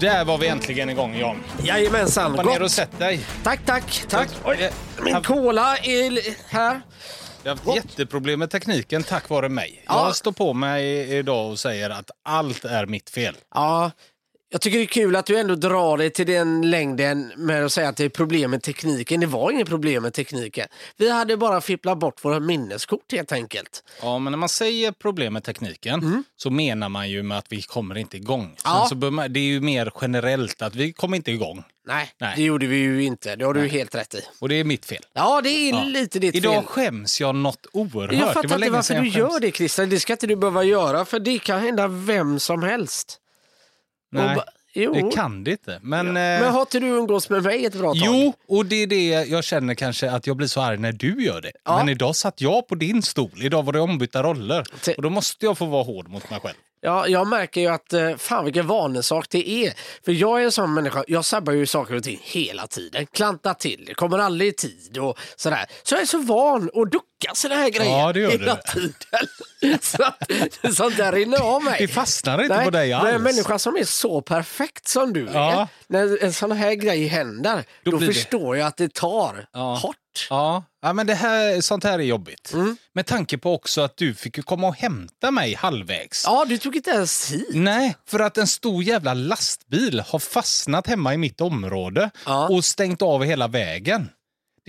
Där var vi äntligen igång Jan. Jajamensan, Hoppa ner och sätt dig. Tack, tack, tack. Oj, Min cola är här. Jag har haft jätteproblem med tekniken tack vare mig. Ja. Jag står på mig idag och säger att allt är mitt fel. Ja, jag tycker det är kul att du ändå drar dig till den längden med att säga att det är problem med tekniken. Det var inget problem med tekniken. Vi hade bara fipplat bort våra minneskort helt enkelt. Ja, men när man säger problem med tekniken så menar man ju med att vi kommer inte igång. Ja. så man, det är ju mer generellt att vi kommer inte igång. Nej, Nej. det gjorde vi ju inte. Det har du helt rätt i. Och det är mitt fel. Ja, det är Ja. lite ditt Idag fel. skäms jag något oerhört. Jag fattar inte varför du gör det Christian. Det ska inte du behöva göra för det kan hända vem som helst. Nej, Och jo. det kan det inte. Men, eh, Men har inte du umgås med mig ett bra tag? Jo, och det är det jag känner kanske att jag blir så arg när du gör det. Ja. Men idag satt jag på din stol. Idag var det ombytta roller. Te- Och då måste jag få vara hård mot mig själv. Ja, jag märker ju att eh, fan vilken vanesak det är. För jag är en sån människa, jag sabbar ju saker och ting hela tiden. Klantar till, kommer aldrig i tid och sådär. Så jag är så van att ducka sådana här grejer Ja, det gör hela du. tiden. så att, sånt där rinner av mig. Det fastnar inte Nej, på dig alls. Men en människa som är så perfekt som du Ja. är, när en sån här grej händer, Då då, blir det- förstår jag att det tar Ja. hårt. Ja, ja men det här, sånt här är jobbigt. Mm. Med tanke på också att du fick komma och hämta mig halvvägs. Ja, du tog inte ens hit. Nej, för att en stor jävla lastbil har fastnat hemma i mitt område Ja. och stängt av hela vägen.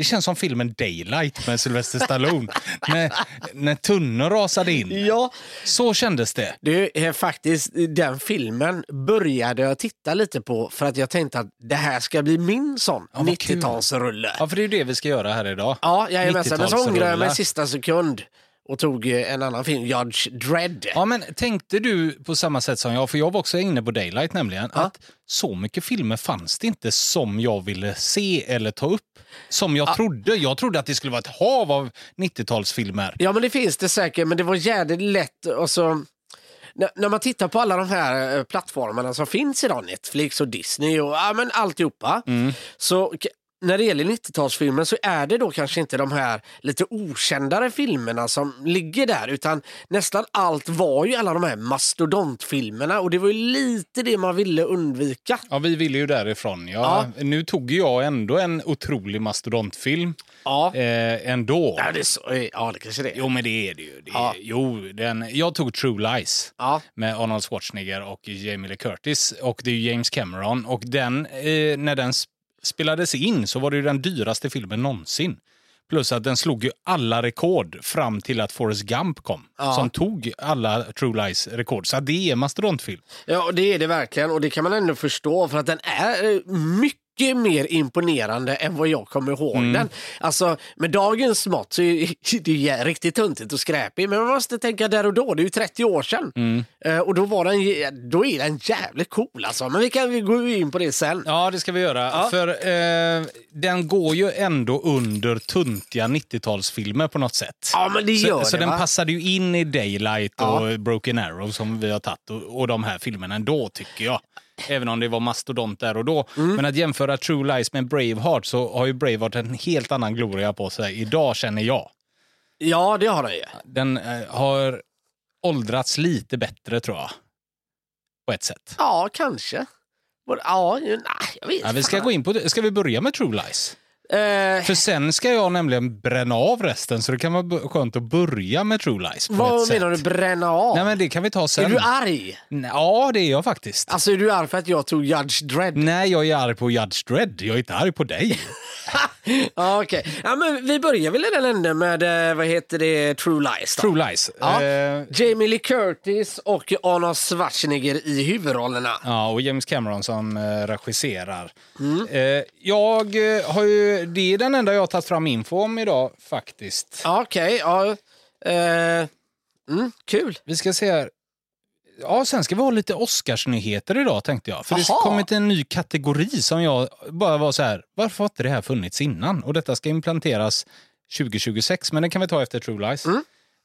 Det känns som filmen Daylight med Sylvester Stallone. när, när tunnor rasade in. Ja, Så kändes det. Du, eh, faktiskt, den filmen började jag titta lite på för att jag tänkte att det här ska bli min sån Ja, vad kul. 90-talsrulle. Ja, för det är ju det vi ska göra här idag. Ja, jajamensan. Men så ångrade jag mig i 90-talsrullar. sista sekund och tog eh, en annan film, Judge Dredd. Ja, men tänkte du på samma sätt som jag, för jag var också inne på Daylight nämligen, Ja. att så mycket filmer fanns det inte som jag ville se eller ta upp. Som jag trodde. Jag trodde att det skulle vara ett hav av 90-talsfilmer. Ja, men det finns det säkert, men det var jävligt lätt. Och så, när, när man tittar på alla de här eh, plattformarna som finns idag, Netflix och Disney och ja, men alltihopa, Mm. så när det gäller 90-talsfilmer så är det då kanske inte de här lite okändare filmerna som ligger där utan nästan allt var ju alla de här mastodontfilmerna och det var ju lite det man ville undvika. Ja, vi ville ju därifrån. Ja. Nu tog jag ändå en otrolig mastodontfilm. Ja, Eh, ändå. ja, det, är så, eh, ja det kanske det är. Jo, men det är det ju. Det är, Ja. Jo, den, jag tog True Lies. Ja. med Arnold Schwarzenegger och Jamie Lee Curtis. Och det är James Cameron. Och den, eh, när den spelades in så var det ju den dyraste filmen någonsin. Plus att den slog ju alla rekord fram till att Forrest Gump kom. Ja. Som tog alla True Lies-rekord. Så det är en mastodontfilm. Ja, det är det verkligen och det kan man ändå förstå för att den är eh, mycket mer imponerande än vad jag kommer ihåg Mm. den. Alltså med dagens mått så är det ju riktigt tuntigt och skräpigt men man måste tänka där och då, det är ju 30 år sedan. Mm. Eh, och då, var den, då är den jävligt cool alltså. Men vi kan gå in på det sen. Ja, det ska vi göra. Ja. För eh, den går ju ändå under tuntiga 90-talsfilmer på något sätt. Ja, men det gör så, så det, den va? passade ju in i Daylight Ja. och Broken Arrow som vi har tagit och, och de här filmerna ändå tycker jag. Även om det var mastodont där och då. Mm. Men att jämföra True Lies med Braveheart så har ju Braveheart en helt annan gloria på sig idag känner jag. Ja, det har den ju. Den eh, har åldrats lite bättre tror jag. På ett sätt. Ja, kanske. Ja, nej, jag vet Ja, vi ska gå in på det. Ska vi börja med True Lies? Eh, För sen ska jag nämligen bränna av resten så det kan vara skönt att börja med True Lies. Vad menar sätt. du, bränna av? Nej men det kan vi ta sen. är du arg? Ja det är jag faktiskt. Alltså är du arg för att jag tog Judge Dredd? Nej jag är arg på Judge Dredd, jag är inte arg på dig. Okej. Ja, men vi börjar väl i den änden med, eh, vad heter det, True Lies då. True Lies. Ja. Eh, Jamie Lee Curtis och Arnold Schwarzenegger i huvudrollerna. Ja, och James Cameron som regisserar. Mm. Eh, jag har ju, det är den enda jag har tagit fram info om idag faktiskt. Ja, Okej, ja. Eh, mm, kul. Vi ska se här. Ja, sen ska vi ha lite Oscarsnyheter idag tänkte jag. För det Jaha. har kommit en ny kategori som jag bara var så här, varför har inte det här funnits innan? Och detta ska implanteras 2026, men det kan vi ta efter True Lies. Mm.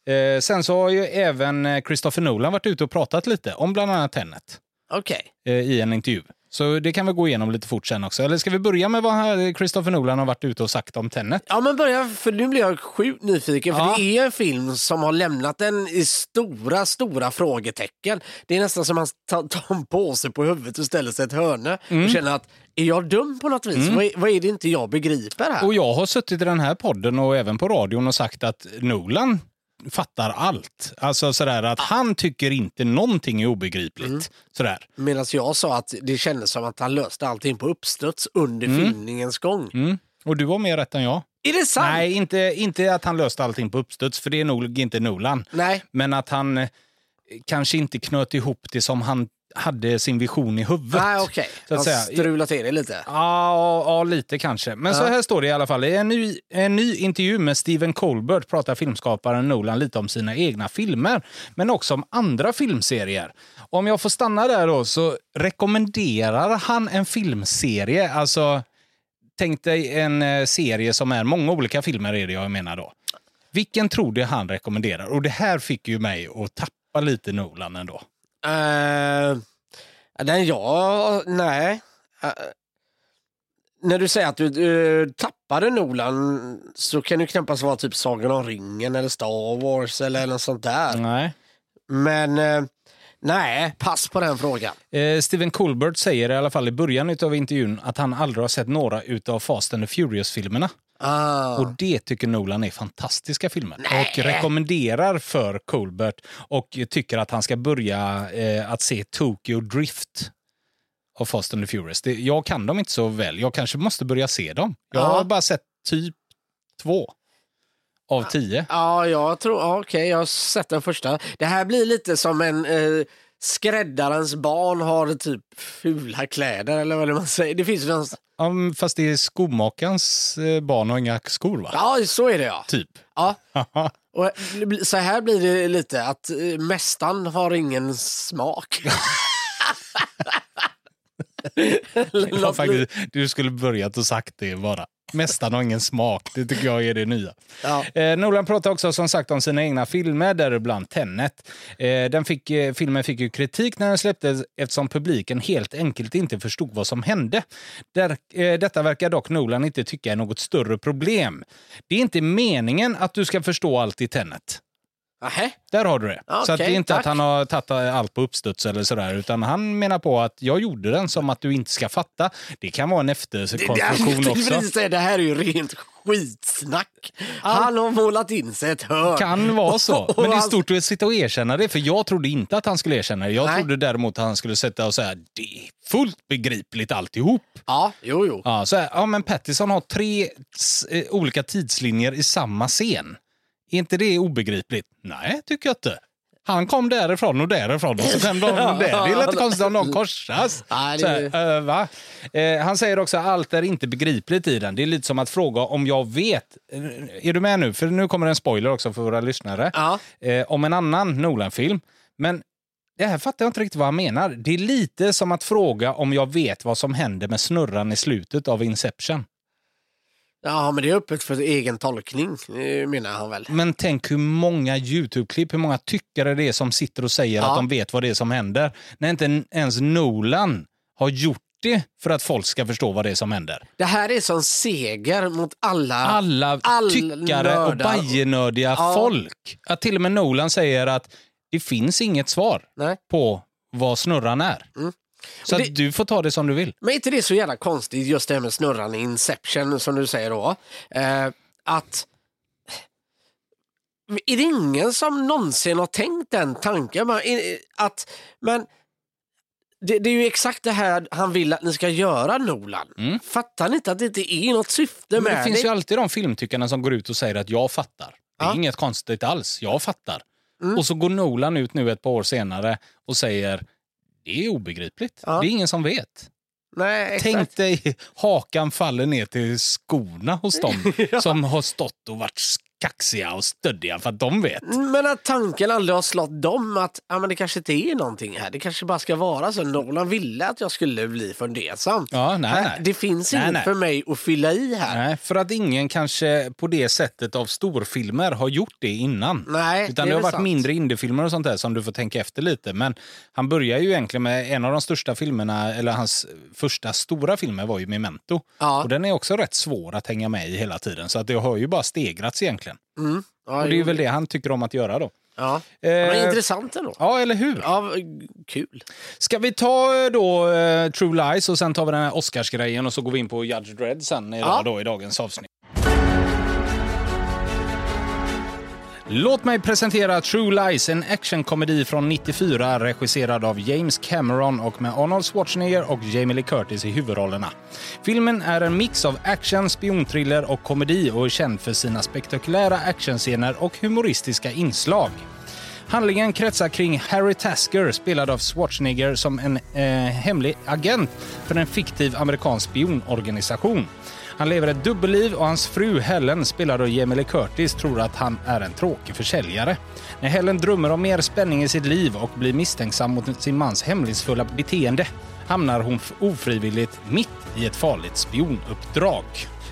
Eh, sen så har ju även eh, Christopher Nolan varit ute och pratat lite om bland annat Tenet Okej. eh, i en intervju. Så det kan vi gå igenom lite fort sen också. Eller ska vi börja med vad Christopher Nolan har varit ute och sagt om Tenet? Ja men börja, för nu blir jag sjukt nyfiken för Ja. det är en film som har lämnat en i stora, stora frågetecken. Det är nästan som man tar, tar en påse på huvudet och ställer sig i ett hörne Mm. och känner att är jag dum på något vis? Vad, är, vad är det inte jag begriper här? Och jag har suttit i den här podden och även på radion och sagt att Nolan fattar allt. Alltså sådär att han tycker inte någonting är obegripligt. Sådär. Medan jag sa att det kändes som att han löste allting på uppstuds under filmningens gång. Mm. Och du var mer rätt än jag. Är det sant? Nej, inte, inte att han löste allting på uppstuds, för det är nog inte Nolan. Nej. Men att han eh, kanske inte knöt ihop det som han hade sin vision i huvudet. Nej, okej. Så att Han säga. strular till det lite. Ja, ja, lite kanske. Men så här står det i alla fall. I en ny, en ny intervju med Steven Colbert pratar filmskaparen Nolan lite om sina egna filmer, men också om andra filmserier. Om jag får stanna där då så rekommenderar han en filmserie, alltså tänk dig en eh, serie som är många olika filmer är det jag menar då. Vilken tror du han rekommenderar? Och det här fick ju mig att tappa lite Nolan ändå. Uh, den jag... Nej. Eh, när du säger att du eh, tappade Nolan så kan det knappast vara typ Sagan om ringen eller Star Wars eller något sånt där. Nej. Men eh, nej, pass på den frågan. Eh, Steven Colbert säger i alla fall i början av intervjun att han aldrig har sett några utav Fast and the Furious-filmerna. Ah. Och det tycker Nolan är fantastiska filmer. Nej. Och rekommenderar för Colbert och tycker att han ska börja eh, att se Tokyo Drift av Fast and the Furious. Det, jag kan dem inte så väl. Jag kanske måste börja se dem. Jag Ja. har bara sett typ två av tio. Ja, jag tror... Okej, jag har sett den första. Det här blir lite som en eh, skräddarens barn har typ fula kläder eller vad man säger. Det finns ju någon... Ja, fast det är skomakarens eh, barn och inga skor va? Ja, så är det ja. Typ. ja. Och blir- så här blir det lite att eh, mästaren har ingen smak. Ja, faktiskt, du skulle börjat och sagt det bara. Mästaren har ingen smak. Det tycker jag är det nya. Ja. Eh, Nolan pratar också som sagt om sina egna filmer, däribland Tenet. Eh, den fick, eh, filmen fick ju kritik när den släpptes eftersom publiken helt enkelt inte förstod vad som hände. Där, eh, detta verkar dock Nolan inte tycka är något större problem. Det är inte meningen att du ska förstå allt i Tenet. Nähä. Där har du det. Ja, så att det är inte tack. att han har tagit allt på uppstuds eller sådär, utan han menar på att jag gjorde den som att du inte ska fatta. Det kan vara en efterkonstruktion också. säga, det här är ju rent skitsnack. Han har målat in sig ett hörn. Kan vara så. Men det är han- stort att sitta och erkänna det, för jag trodde inte att han skulle erkänna det. Jag Nej. trodde däremot att han skulle sätta och säga det är fullt begripligt alltihop. Ja, jo, jo. Ja, så här, ja, men Pattison har tre eh, olika tidslinjer i samma scen. Är inte det obegripligt? Nej, tycker jag inte. Han kom därifrån och därifrån och så kom de där. Det är lite konstigt om de korsas. Så eh, va? Eh, han säger också att allt är inte begripligt i den. Det är lite som att fråga om jag vet. Eh, Är du med nu? För nu kommer en spoiler också för våra lyssnare. Ja. Eh, om en annan Nolan-film. Men det här fattar jag inte riktigt vad han menar. Det är lite som att fråga om jag vet vad som händer med snurran i slutet av Inception. Ja, men det är öppet för egen tolkning, eh, menar han väl. Men tänk hur många YouTube-klipp, hur många tyckare det är som sitter och säger Ja. att de vet vad det är som händer. När inte en- ens Nolan har gjort det för att folk ska förstå vad det är som händer. Det här är som seger mot alla... Alla all tyckare och nördar. bajenördiga Ja. folk. Att till och med Nolan säger att det finns inget svar Nej. på vad snurran är. Mm. Så att du får ta det som du vill. Men är inte det så jävla konstigt, just det här med snurran i Inception, som du säger då? Eh, att... Är det ingen som någonsin har tänkt den tanken? Man, att, men det, det är ju exakt det här han vill att ni ska göra, Nolan. Fattar ni inte att det inte är något syfte Mm. Men med det finns ju alltid de filmtyckarna som går ut och säger att jag fattar. Det är Ja. inget konstigt alls, jag fattar. Mm. Och så går Nolan ut nu ett par år senare och säger det är obegripligt. Ja. Det är ingen som vet. Nej. Tänk dig hakan faller ner till skorna hos dem som har stått och varit kaxiga och stöddiga för att de vet. Men att tanken aldrig har slått dem att ja, men det kanske inte är någonting här. Det kanske bara ska vara så. Nolan ville att jag skulle bli fundersam. Ja, nej, nej. Det finns Nej, inget nej. för mig att fylla i här. Nej, för att ingen kanske på det sättet av storfilmer har gjort det innan. Nej, Utan det det, har varit sant. mindre indiefilmer och sånt där som du får tänka efter lite. Men han börjar ju egentligen med en av de största filmerna, eller hans första stora filmer var ju Memento. Ja. Och den är också rätt svår att hänga med i hela tiden. Så att det har ju bara stegrats egentligen. Mm. Ja, Och det är väl det han tycker om att göra då. Ja. Eh, Men intressant ändå. Ja, eller hur? Ja, kul. Ska vi ta eh, då eh, True Lies och sen tar vi den här Oscarsgrejen och så går vi in på Judge Dredd sen idag Ja. då, i dagens avsnitt. Låt mig presentera True Lies, en actionkomedi från 94 regisserad av James Cameron och med Arnold Schwarzenegger och Jamie Lee Curtis i huvudrollerna. Filmen är en mix av action, spionthriller och komedi och är känd för sina spektakulära actionscener och humoristiska inslag. Handlingen kretsar kring Harry Tasker, spelad av Schwarzenegger som en eh, hemlig agent för en fiktiv amerikansk spionorganisation. Han lever ett dubbelliv och hans fru Helen, spelad av Jamie Lee Curtis, tror att han är en tråkig försäljare. När Helen drömmer om mer spänning i sitt liv och blir misstänksam mot sin mans hemlighetsfulla beteende hamnar hon ofrivilligt mitt i ett farligt spionuppdrag.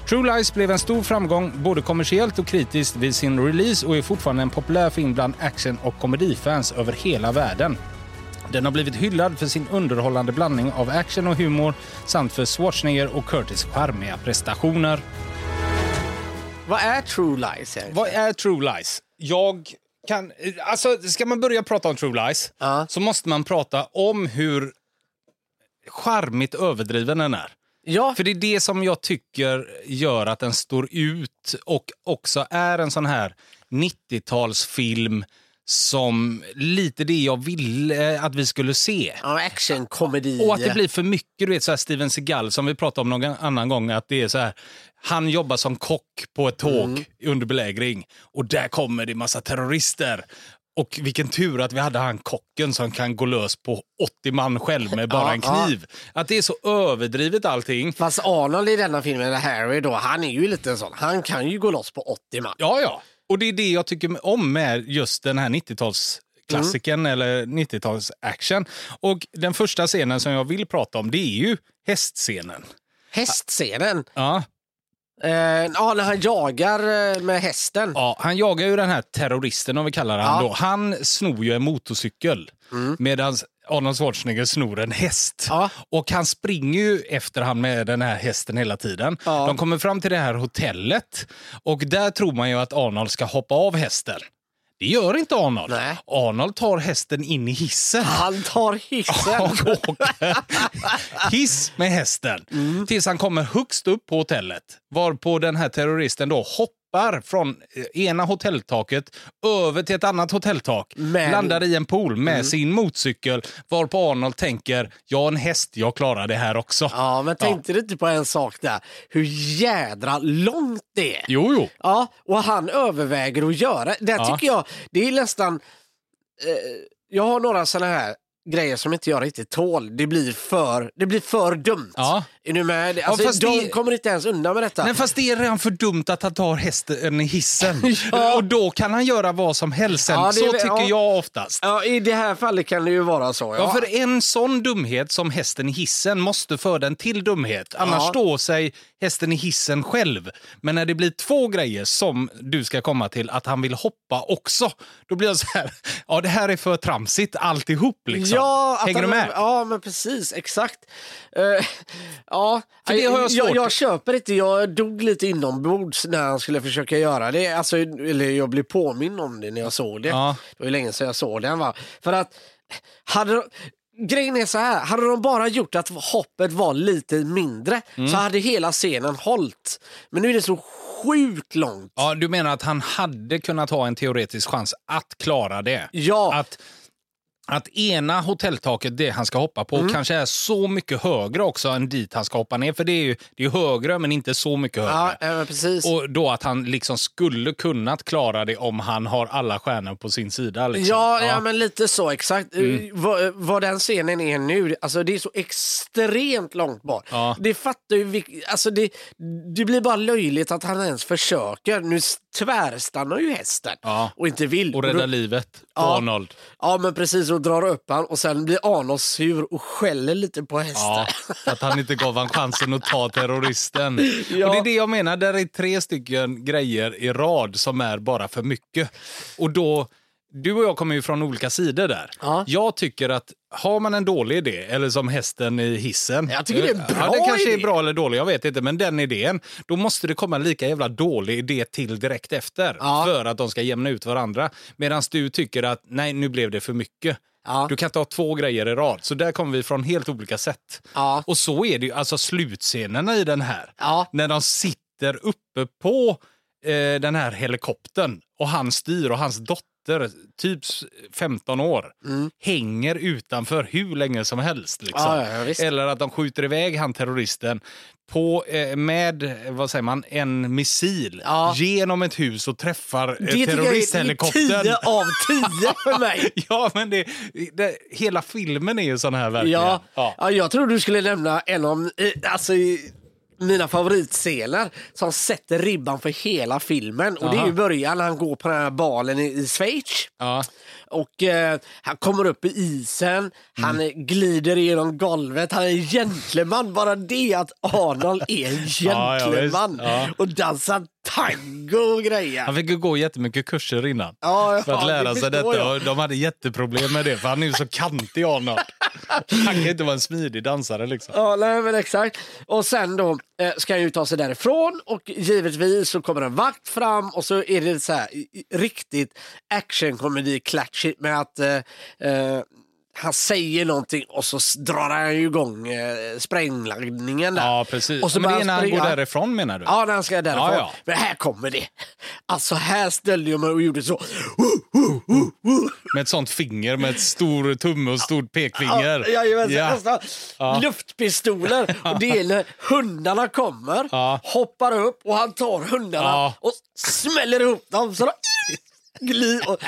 True Lies blev en stor framgång både kommersiellt och kritiskt vid sin release och är fortfarande en populär film bland action och komedifans över hela världen. Den har blivit hyllad för sin underhållande blandning av action och humor samt för Schwarzenegger och Curtis charmiga prestationer. Vad är True Lies egentligen? Vad är True Lies? Jag kan... Alltså, ska man börja prata om True Lies Ja. så måste man prata om hur charmigt överdriven den är. Ja, För det är det som jag tycker gör att den står ut och också är en sån här 90-talsfilm som lite det jag ville att vi skulle se. ja actionkomedi. Och att det blir för mycket, du vet så här Steven Seagal som vi pratade om någon annan gång, att det är så här, han jobbar som kock på ett tåg under belägring och där kommer det massa terrorister. Och vilken tur att vi hade han kocken som kan gå lös på 80 man själv med bara Ja, en ja. kniv. Att det är så överdrivet allting. Fast Arnold i denna filmen, Harry då, han är ju lite sån. Han kan ju gå loss på 80 man. Ja, ja. Och det är det jag tycker om med just den här 90-talsklassikern eller 90-tals action. Och den första scenen som jag vill prata om det är ju hästscenen. Hästscenen. Ja. Eh, ja, när han jagar eh, med hästen. Ja, han jagar ju den här terroristen, om vi kallar han Ja. då. Han snor ju en motorcykel medan Arnold Schwarzenegger snor en häst. Ja. Och han springer ju efter han med den här hästen hela tiden. Ja. De kommer fram till det här hotellet och där tror man ju att Arnold ska hoppa av hästen. Det gör inte Arnold. Nej. Arnold tar hästen in i hissen. Han tar hissen. Och åker hiss med hästen tills han kommer högst upp på hotellet. Varpå den här terroristen då hoppar från eh, ena hotelltaket över till ett annat hotelltak. Men- Landar i en pool med sin motorcykel. Varpå Arnold tänker, jag är en häst, jag klarar det här också. Ja, men tänkte du inte på en sak där? Hur jädra långt det är. Jo, jo. Ja, och han överväger att göra. Där Ja. tycker jag, det är nästan... Eh, jag har några såna här grejer som inte jag riktigt tål. Det blir för, det blir för dumt. Ja. Är du med? Alltså, fast de det- kommer inte ens undan med detta. Nej, fast det är redan för dumt att han tar hästen i hissen. Ja. Och då kan han göra vad som helst sen. Ja, Så tycker ja. jag oftast. Ja, I det här fallet kan det ju vara så. Ja, för en sån dumhet som hästen i hissen måste föra den till dumhet. Annars Ja. står sig hästen i hissen själv. Men när det blir två grejer som du ska komma till, att han vill hoppa också, då blir jag så här, ja det här är för tramsigt alltihop liksom. Ja, Hänger du med? Ja, men precis. Exakt. Eh, ja, För det har jag jag, svårt- jag köper inte. Jag dog lite inombords när han skulle försöka göra det. Alltså, eller jag blev påminn om det när jag såg det. Ja. Det var ju länge sedan jag såg den. Va? För att hade de, Grejen är så här, hade de bara gjort att hoppet var lite mindre Mm. så hade hela scenen hållit. Men nu är det så sjukt långt. Ja, du menar att han hade kunnat ha en teoretisk chans att klara det? Ja. Att att ena hotelltaket, det han ska hoppa på, kanske är så mycket högre också än dit han ska hoppa ner. För det är ju det är högre, men inte så mycket högre. Ja, eh, men precis. Och då att han liksom skulle kunnat klara det om han har alla stjärnor på sin sida. Liksom. Ja, ja. men lite så exakt. Mm. Eh, Vad, vad den scenen är nu, alltså det är så extremt långt bort. Ja. Det fattar ju, alltså det, det blir bara löjligt att han ens försöker. Nu tvärstannar ju hästen Ja. och inte vill. Och då- rädda livet på Ja. Arnold. Ja men precis, och drar upp han och sen blir Arnold sur och skäller lite på hästen. Ja, att han inte gav han chansen att ta terroristen. Ja. Och Det är det jag menar, där är tre stycken grejer i rad som är bara för mycket. Och då, du och jag kommer ju från olika sidor där. Ja. Jag tycker att har man en dålig idé, eller som hästen i hissen. Jag tycker det är en ja, bra det kanske är idé. bra eller dålig, jag vet inte. Men den idén, då måste det komma en lika jävla dålig idé till direkt efter. Ja. För att de ska jämna ut varandra. Medan du tycker att nej, nu blev det för mycket. Ja. Du kan inte ha två grejer i rad. Så där kommer vi från helt olika sätt. Ja. Och så är det ju, alltså slutscenerna i den här. Ja. När de sitter uppe på eh, den här helikoptern och han styr och hans dotter, typ 15 år, hänger utanför hur länge som helst. Liksom. Mm. Ja. Eller att de skjuter iväg han terroristen på, eh, med vad säger man, en missil Ja. genom ett hus och träffar eh, Det tycker jag är terroristhelikoptern. 10 av 10 för mig. Ja, men det, det, hela filmen är ju sån här verkligen. Ja, Ja. ja. jag tror du skulle nämna en av eh, alltså, mina favoritscener som sätter ribban för hela filmen. Och Det är Aha. ju början när han går på den här balen i, i Schweiz. Ja. Och eh, Han kommer upp i isen, han Mm. eh, glider igenom golvet, han är en gentleman. Bara det att Arnold är en Ja, ja, gentleman. Ja. och dansar tango och grejer. Han fick ju gå jättemycket kurser innan. Ja, för att ja, lära det sig detta. jag. Och de hade jätteproblem med det, för han är ju så kantig Arnold. Han kan inte vara en smidig dansare liksom. Ja, nej, men exakt. Och sen då eh, ska han ju ta sig därifrån och givetvis så kommer en vakt fram och så är det så här riktigt actionkomedi klatschigt med att eh, eh, han säger någonting och så drar han ju igång eh, sprängladdningen där. Ja, precis. Och så Men det är när han går därifrån menar du? Ja, när han ska därifrån. Ja, ja. Men här kommer det. Alltså här ställde jag mig och gjorde så. Med ett sånt finger med ett stor tumme och stort pekfinger. Ja, jajamensan. Ja. Nästan Ja. Luftpistoler. Och det är när hundarna kommer, Ja. hoppar upp och han tar hundarna Ja. och smäller ihop dem så de och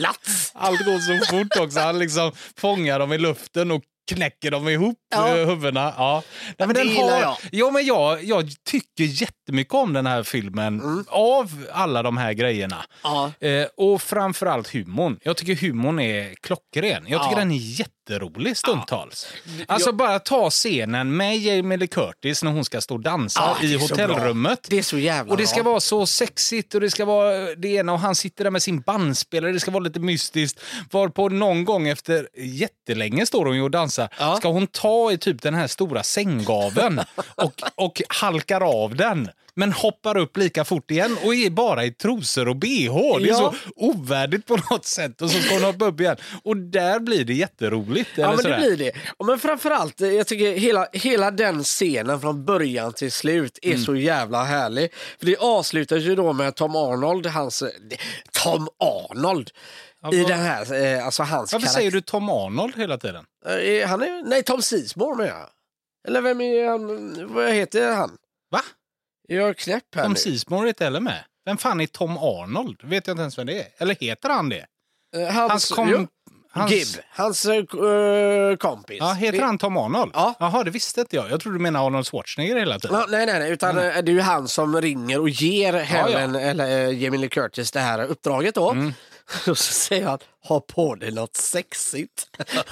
plats. Allt går så fort också. Han liksom fångar dem i luften och knäcker dem ihop, Ja. ja. huvudena. Ja. Nej, men Det den har, jag. Ja, men jag, jag tycker jättemycket om den här filmen av alla de här grejerna. Ja. Eh, och framförallt humorn. Jag tycker humorn är klockren. Jag tycker Ja. den är jätterolig stundtals. Alltså bara ta scenen med Jamie Lee Curtis när hon ska stå och dansa Ja, i hotellrummet. Det är så jävla Och det ska bra. vara så sexigt och det ska vara det ena och han sitter där med sin bandspelare. Det ska vara lite mystiskt. Varpå någon gång efter jättelänge står hon och dansar. Ja. Ska hon ta i typ den här stora sänggaveln och, och halkar av den. Men hoppar upp lika fort igen och är bara i trosor och bh. Det är Ja. så ovärdigt på något sätt. Och så ska hon hoppa upp igen. Och där blir det jätteroligt. Ja men det blir det. Och men framförallt, eh, jag tycker hela, hela den scenen från början till slut är Mm. så jävla härlig. För det avslutas ju då med Tom Arnold, hans... Tom Arnold! I vad- den här, eh, alltså hans Varför karaktär. säger du Tom Arnold hela tiden? Eh, Han är, nej, Tom Sizemore menar jag. Eller vem är han? Vad heter han? Va? Jag är knäpp här Tom nu. Sizemore är inte heller med. Vem fan är Tom Arnold? Vet jag inte ens vem det är. Eller heter han det? Eh, Hans, Hans kom... jo, Hans, Gibb, hans eh, kompis. Ja, heter han Tom Arnold? Ja. Jaha, det visste inte jag. Jag trodde du menade Arnold Schwarzenegger hela tiden. Ja, nej, nej, nej, utan eh, det är ju han som ringer och ger Helen, ja. eller eh, Jamie Lee Curtis det här uppdraget då. Mm. Och så säger han, ha på dig något sexigt.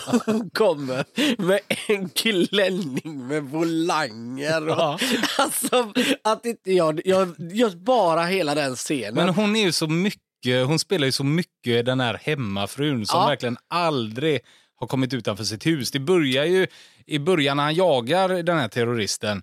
Hon kommer med en klänning med volanger. Och, Ja. Alltså, att inte jag, jag, just bara hela den scenen. Men hon är ju så mycket, hon spelar ju så mycket den här hemmafrun som Ja. verkligen aldrig har kommit utanför sitt hus. Det börjar ju i början när han jagar den här terroristen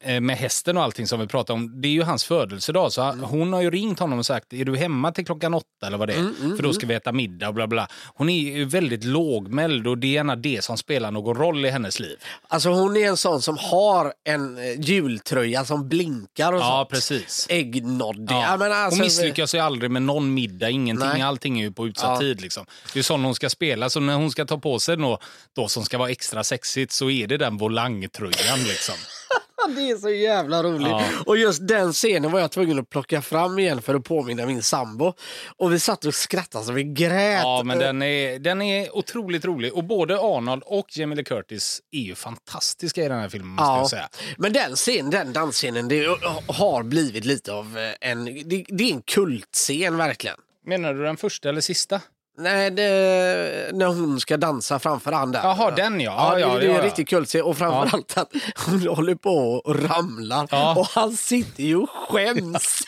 eh, med hästen och allting som vi pratade om, det är ju hans födelsedag. Så han- hon har ju ringt honom och sagt, är du hemma till klockan åtta eller vad det är? För då ska vi äta middag och bla bla. Hon är ju väldigt lågmäld och det är gärna det som spelar någon roll i hennes liv. Alltså hon är en sån som har en eh, jultröja som blinkar och Ja, sånt. precis. Äggnoddig. Ja. Men alltså, hon misslyckas ju aldrig med någon middag, ingenting. Nej. Allting är ju på utsatt Ja. tid. Liksom. Det är sån hon ska spela. Så när hon ska ta på sig något då som ska vara extra sexigt så är det den volangtröjan. Liksom. Det är så jävla roligt. Ja. Och just den scenen var jag tvungen att plocka fram igen för att påminna min sambo. Och vi satt och skrattade så vi grät. Ja, men den är, den är otroligt rolig. Och både Arnold och Jamie Lee Curtis är ju fantastiska i den här filmen. Måste jag säga. Men den scenen, den dansscenen, det har blivit lite av en... Det, det är en kultscen verkligen. Menar du den första eller sista? Nej, det, när hon ska dansa framför han där. Jaha, den ja. Ja, det, ja, det, det är gör en jag. riktig kultscen. Och framförallt att hon håller på och ramlar. Ja. Och han sitter ju och skäms.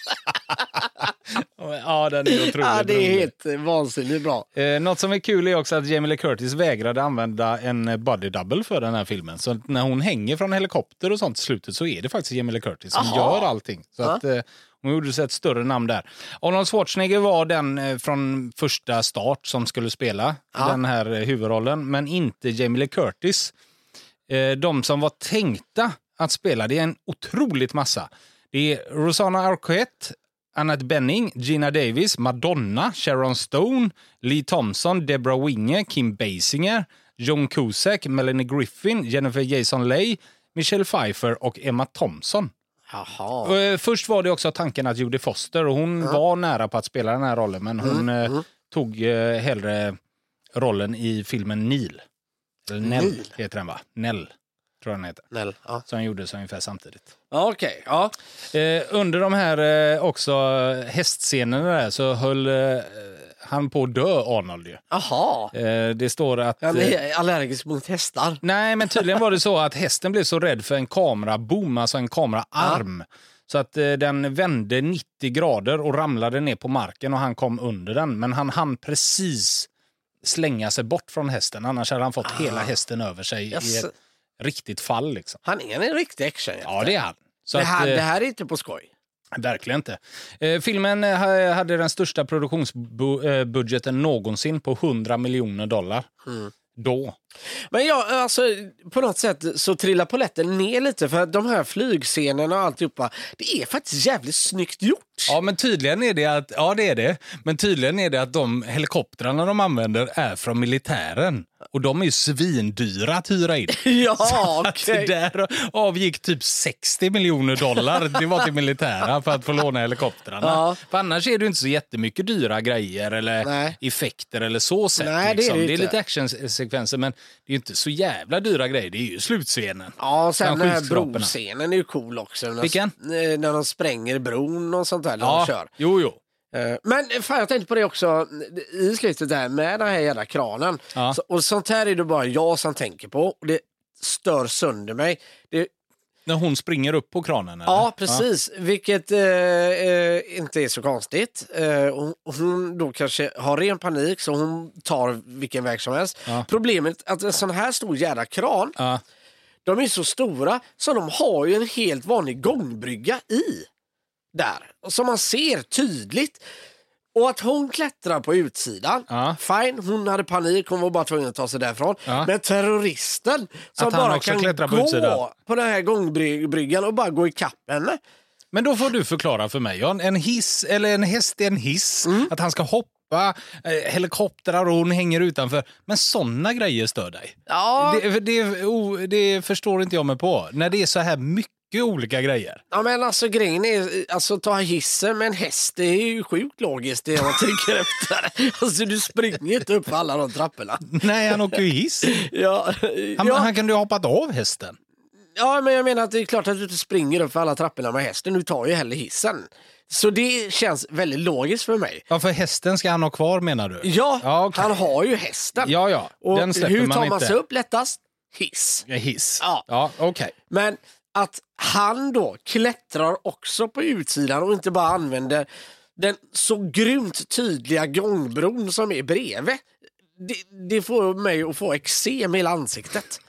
Ja, den är otroligt ja, det är helt vansinnigt bra. Eh, något som är kul är också att Jamie Lee Curtis vägrade använda en body double för den här filmen. Så när hon hänger från helikopter och sånt i slutet så är det faktiskt Jamie Lee Curtis som Aha. gör allting. Så att, eh, hon gjorde sig ett större namn där. Arnold Schwarzenegger var den eh, från första start som skulle spela Ja. den här eh, huvudrollen, men inte Jamie Lee Curtis. Eh, de som var tänkta att spela, det är en otroligt massa. Det är Rosanna Arquette, Annette Benning, Gina Davis, Madonna, Sharon Stone, Lee Thompson, Deborah Winger, Kim Basinger, John Cusack, Melanie Griffin, Jennifer Jason Leigh, Michelle Pfeiffer och Emma Thompson. Jaha. Eh, Först var det också tanken att Jodie Foster, och hon var nära på att spela den här rollen, men hon eh, tog eh, hellre rollen i filmen Neil. Eller Nell Neil? heter den va? Nell, tror jag den heter. Nell. Ja. Som gjordes ungefär samtidigt. Ja, Okej, ja. Eh, under de här också hästscenerna där så höll han på att dö, Arnold. Ju. Eh, det står att... Han eh, är allergisk mot hästar. Nej, men tydligen var det så att hästen blev så rädd för en kameraboom, alltså en kameraarm. Så att eh, den vände 90 grader och ramlade ner på marken och han kom under den. Men han hann precis slänga sig bort från hästen, annars hade han fått hela hästen över sig i Yes. ett riktigt fall. Liksom. Han är en riktig actionhjälte. Ja, det är han. Så det, att, här, eh, det här är inte på skoj. Verkligen inte. Eh, filmen eh, ha- hade den största produktionsbudgeten någonsin på 100 miljoner dollar. Då. Men ja, alltså, på något sätt så trillar poletten ner lite för att de här flygscenerna och alltihopa, det är faktiskt jävligt snyggt gjort. Ja, men tydligen är det att, ja det är det. Men tydligen är det att de helikoptrarna de använder är från militären. Och de är ju svindyra att hyra in. Ja, Att okej. där avgick typ 60 miljoner dollar. Det var till militära för att få låna helikoptrarna. Ja. För annars är det inte så jättemycket dyra grejer eller Nej. effekter eller så sett. Nej, det är liksom. det det är lite actionsekvenser men det är ju inte så jävla dyra grejer. Det är ju slutscenen. Ja, sen den här broscenen är ju cool också. När, Vilken? eh, När de spränger bron och sånt där när Ja, de kör. jo, jo. Eh, Men fan, jag tänkte på det också i slutet där med den här jävla kranen. Ja. Så, och sånt här är det bara jag som tänker på. Och det stör sönder mig. Det, När hon springer upp på kranen? Eller? ja, precis. Vilket eh, eh, inte är så konstigt. Eh, och hon då kanske har ren panik så hon tar vilken väg som helst. Ja. Problemet är att en sån här stor jävla kran, Ja. de är så stora så de har ju en helt vanlig gångbrygga i. Där. Som man ser tydligt. Och att hon klättrar på utsidan, Ja. fine, hon hade panik, hon var bara tvungen att ta sig därifrån. Ja. Men terroristen som bara kan klättrar på gå utsidan. på den här gångbryggan och bara gå ikapp henne. Men då får du förklara för mig. Ja, En hiss, eller en häst är en hiss. Mm. Att han ska hoppa, eh, helikoptrar och hon hänger utanför. Men såna grejer stör dig? Ja, Det, det, o- det förstår inte jag mig på. När det är så här mycket olika grejer. ja men alltså grejen är, alltså ta hissen med en häst, det är ju sjukt logiskt det man tänker efter. Alltså du springer inte upp för alla de trapporna. Nej, han åker ju hiss. Ja, Han, ja. han kunde ju ha hoppat av hästen. Ja, men jag menar att det är klart att du inte springer upp för alla trapporna med hästen. Du tar ju hellre hissen. Så det känns väldigt logiskt för mig. Ja, för hästen ska han ha kvar menar du? Ja, Ja, okej. han har ju hästen. Ja, ja. Och Den släpper hur man tar man inte. sig upp lättast? Hiss. Hiss. Ja. Ja, okej. Men att han då klättrar också på utsidan och inte bara använder den så grymt tydliga gångbron som är bredvid. Det, det får mig att få eksem i hela ansiktet.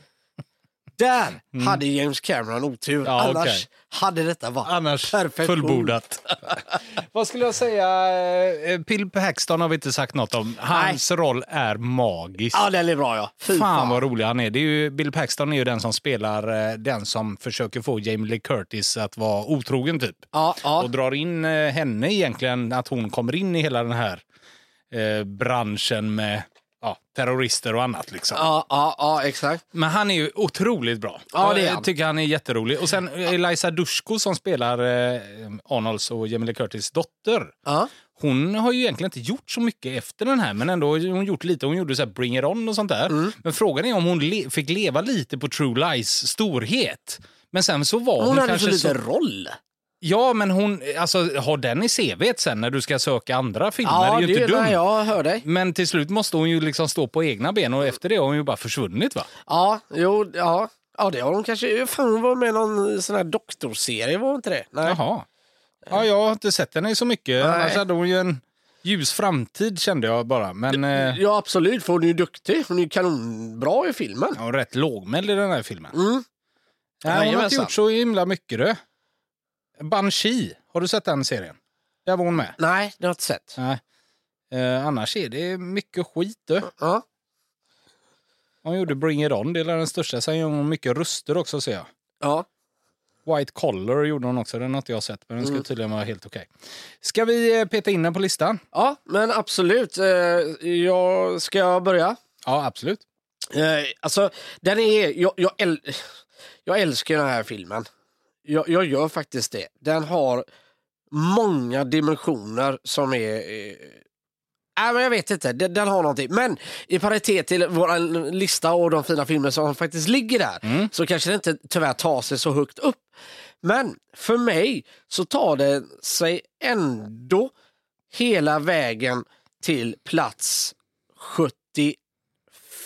Där hade James Cameron otur. Mm. Ja, Annars okej. hade detta varit Annars perfekt. fullbordat. Vad skulle jag säga? Eh, Bill Paxton har vi inte sagt något om. Hans roll är magisk. Ja, den är bra ja. Fy Fan vad rolig han är. Det är ju, Bill Paxton är ju den som spelar eh, den som försöker få Jamie Lee Curtis att vara otrogen typ. Ja, ja. Och drar in eh, henne egentligen, att hon kommer in i hela den här eh, branschen med ja, terrorister och annat. Liksom. Ja, ja, ja, exakt. Men han är ju otroligt bra. Ja, det är jag han. tycker han är jätterolig. Och sen Eliza Dushku som spelar eh, Arnolds och Jamie Lee Curtis dotter. Ja. Hon har ju egentligen inte gjort så mycket efter den här, men ändå har hon gjort lite. Hon gjorde så här Bring It On och sånt där. Mm. Men frågan är om hon le fick leva lite på True Lies storhet. Men sen så var hon, Hon hade så lite roll. Ja, men hon, alltså har den i CVt sen när du ska söka andra filmer Ja, är ju det inte är dumt. jag hör dig. Men till slut måste hon ju liksom stå på egna ben och efter det har hon ju bara försvunnit va? Ja, jo, ja. Ja, det har hon kanske. Fan, hon var med i någon sån här doktorserie, var inte det? Nej. Jaha. Ja, jag har inte sett henne så mycket. Nej. Annars hade hon ju en ljus framtid kände jag bara. Men eh, Ja, absolut, för hon är ju duktig. Hon är ju kanonbra i filmen. ja, rätt lågmäld i den här filmen. Mm. Nej, hon har inte Jajamensan. gjort så himla mycket du. Banshee, har du sett den serien? Där var hon med. Nej, det har jag inte sett. Nej. Eh, annars är det mycket skit du. Ja. Hon gjorde Bring It On, det är den största. Sen gör hon mycket röster också ser jag. Ja. White Collar gjorde hon också, den har inte jag sett. Men den Mm. skulle tydligen vara helt okej. Ska vi eh, peta in den på listan? ja, men absolut. Eh, Jag ska börja. Ja, absolut. Eh, alltså, den är... Jag, jag, äl, jag älskar den här filmen. Jag, jag gör faktiskt det. Den har många dimensioner som är... Eh, Nej, men jag vet inte, den, den har någonting. Men i paritet till vår lista och de fina filmer som faktiskt ligger där Mm. så kanske det inte tyvärr tar sig så högt upp. Men för mig så tar det sig ändå hela vägen till plats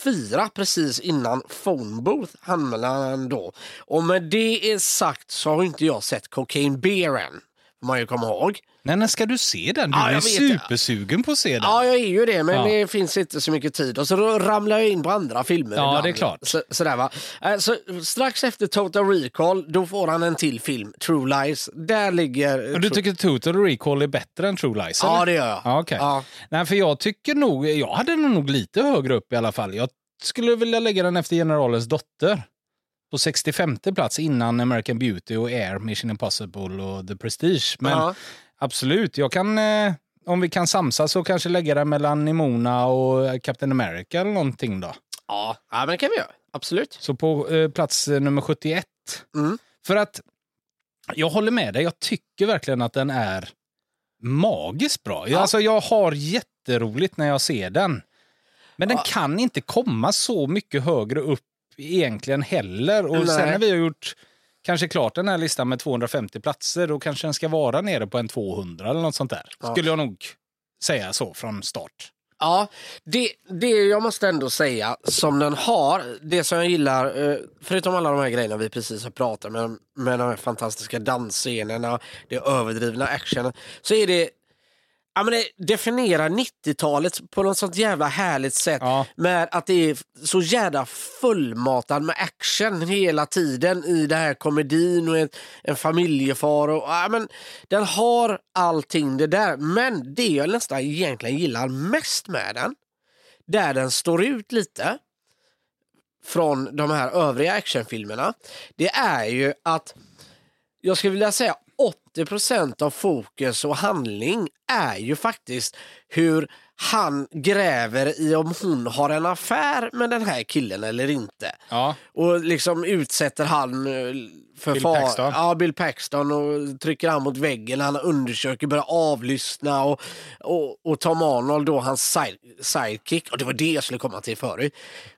74 precis innan Phone Booth hamnar han då. Och med det är sagt så har inte jag sett Cocaine Bear än. Man ju komma ihåg. Nej, när ska du se den? Du Ja, är supersugen på att se den. Ja, jag är ju det, men Ja. det finns inte så mycket tid. Och så ramlar jag in på andra filmer Ja, ibland. det är klart. Så, sådär, va? Eh, Så, strax efter Total Recall, då får han en till film, True Lies. Där ligger... Och du tycker Total Recall är bättre än True Lies? Ja, eller? det gör jag. Ja, okej. Ja. Nej, för jag tycker nog, jag hade den nog lite högre upp i alla fall. Jag skulle vilja lägga den efter Generalens dotter. På 65 plats innan American Beauty och Air, Mission Impossible och The Prestige. Men Ja. absolut, jag kan, eh, om vi kan samsas så kanske lägga den mellan Nimona och Captain America eller någonting då. Ja. ja, men det kan vi göra. Absolut. Så på eh, plats eh, nummer 71. Mm. För att jag håller med dig, jag tycker verkligen att den är magiskt bra. Ja. Alltså, jag har jätteroligt när jag ser den. Men den Ja. kan inte komma så mycket högre upp egentligen heller. Och Nej. sen när vi har gjort kanske klart den här listan med 250 platser, då kanske den ska vara nere på en 200 eller något sånt där. Ja. Skulle jag nog säga så från start. Ja, det, det jag måste ändå säga som den har, det som jag gillar, eh, förutom alla de här grejerna vi precis har pratat med, med de här fantastiska dansscenerna, det överdrivna actionen, så är det Ja, men det definierar 90-talet på något sånt jävla härligt sätt Ja. med att det är så jävla fullmatad med action hela tiden i det här komedin och en, en familjefar. Och, ja, men den har allting det där. Men det jag nästan egentligen gillar mest med den, där den står ut lite från de här övriga actionfilmerna, det är ju att jag skulle vilja säga 80% av fokus och handling är ju faktiskt hur han gräver i om hon har en affär med den här killen eller inte. Ja, Och liksom utsätter han eh, för Bill far- Paxton. Ja, Bill Paxton och trycker han mot väggen. Han undersöker, börjar avlyssna och, och, och Tom Arnold då hans side, sidekick. Och det var det jag skulle komma till förut.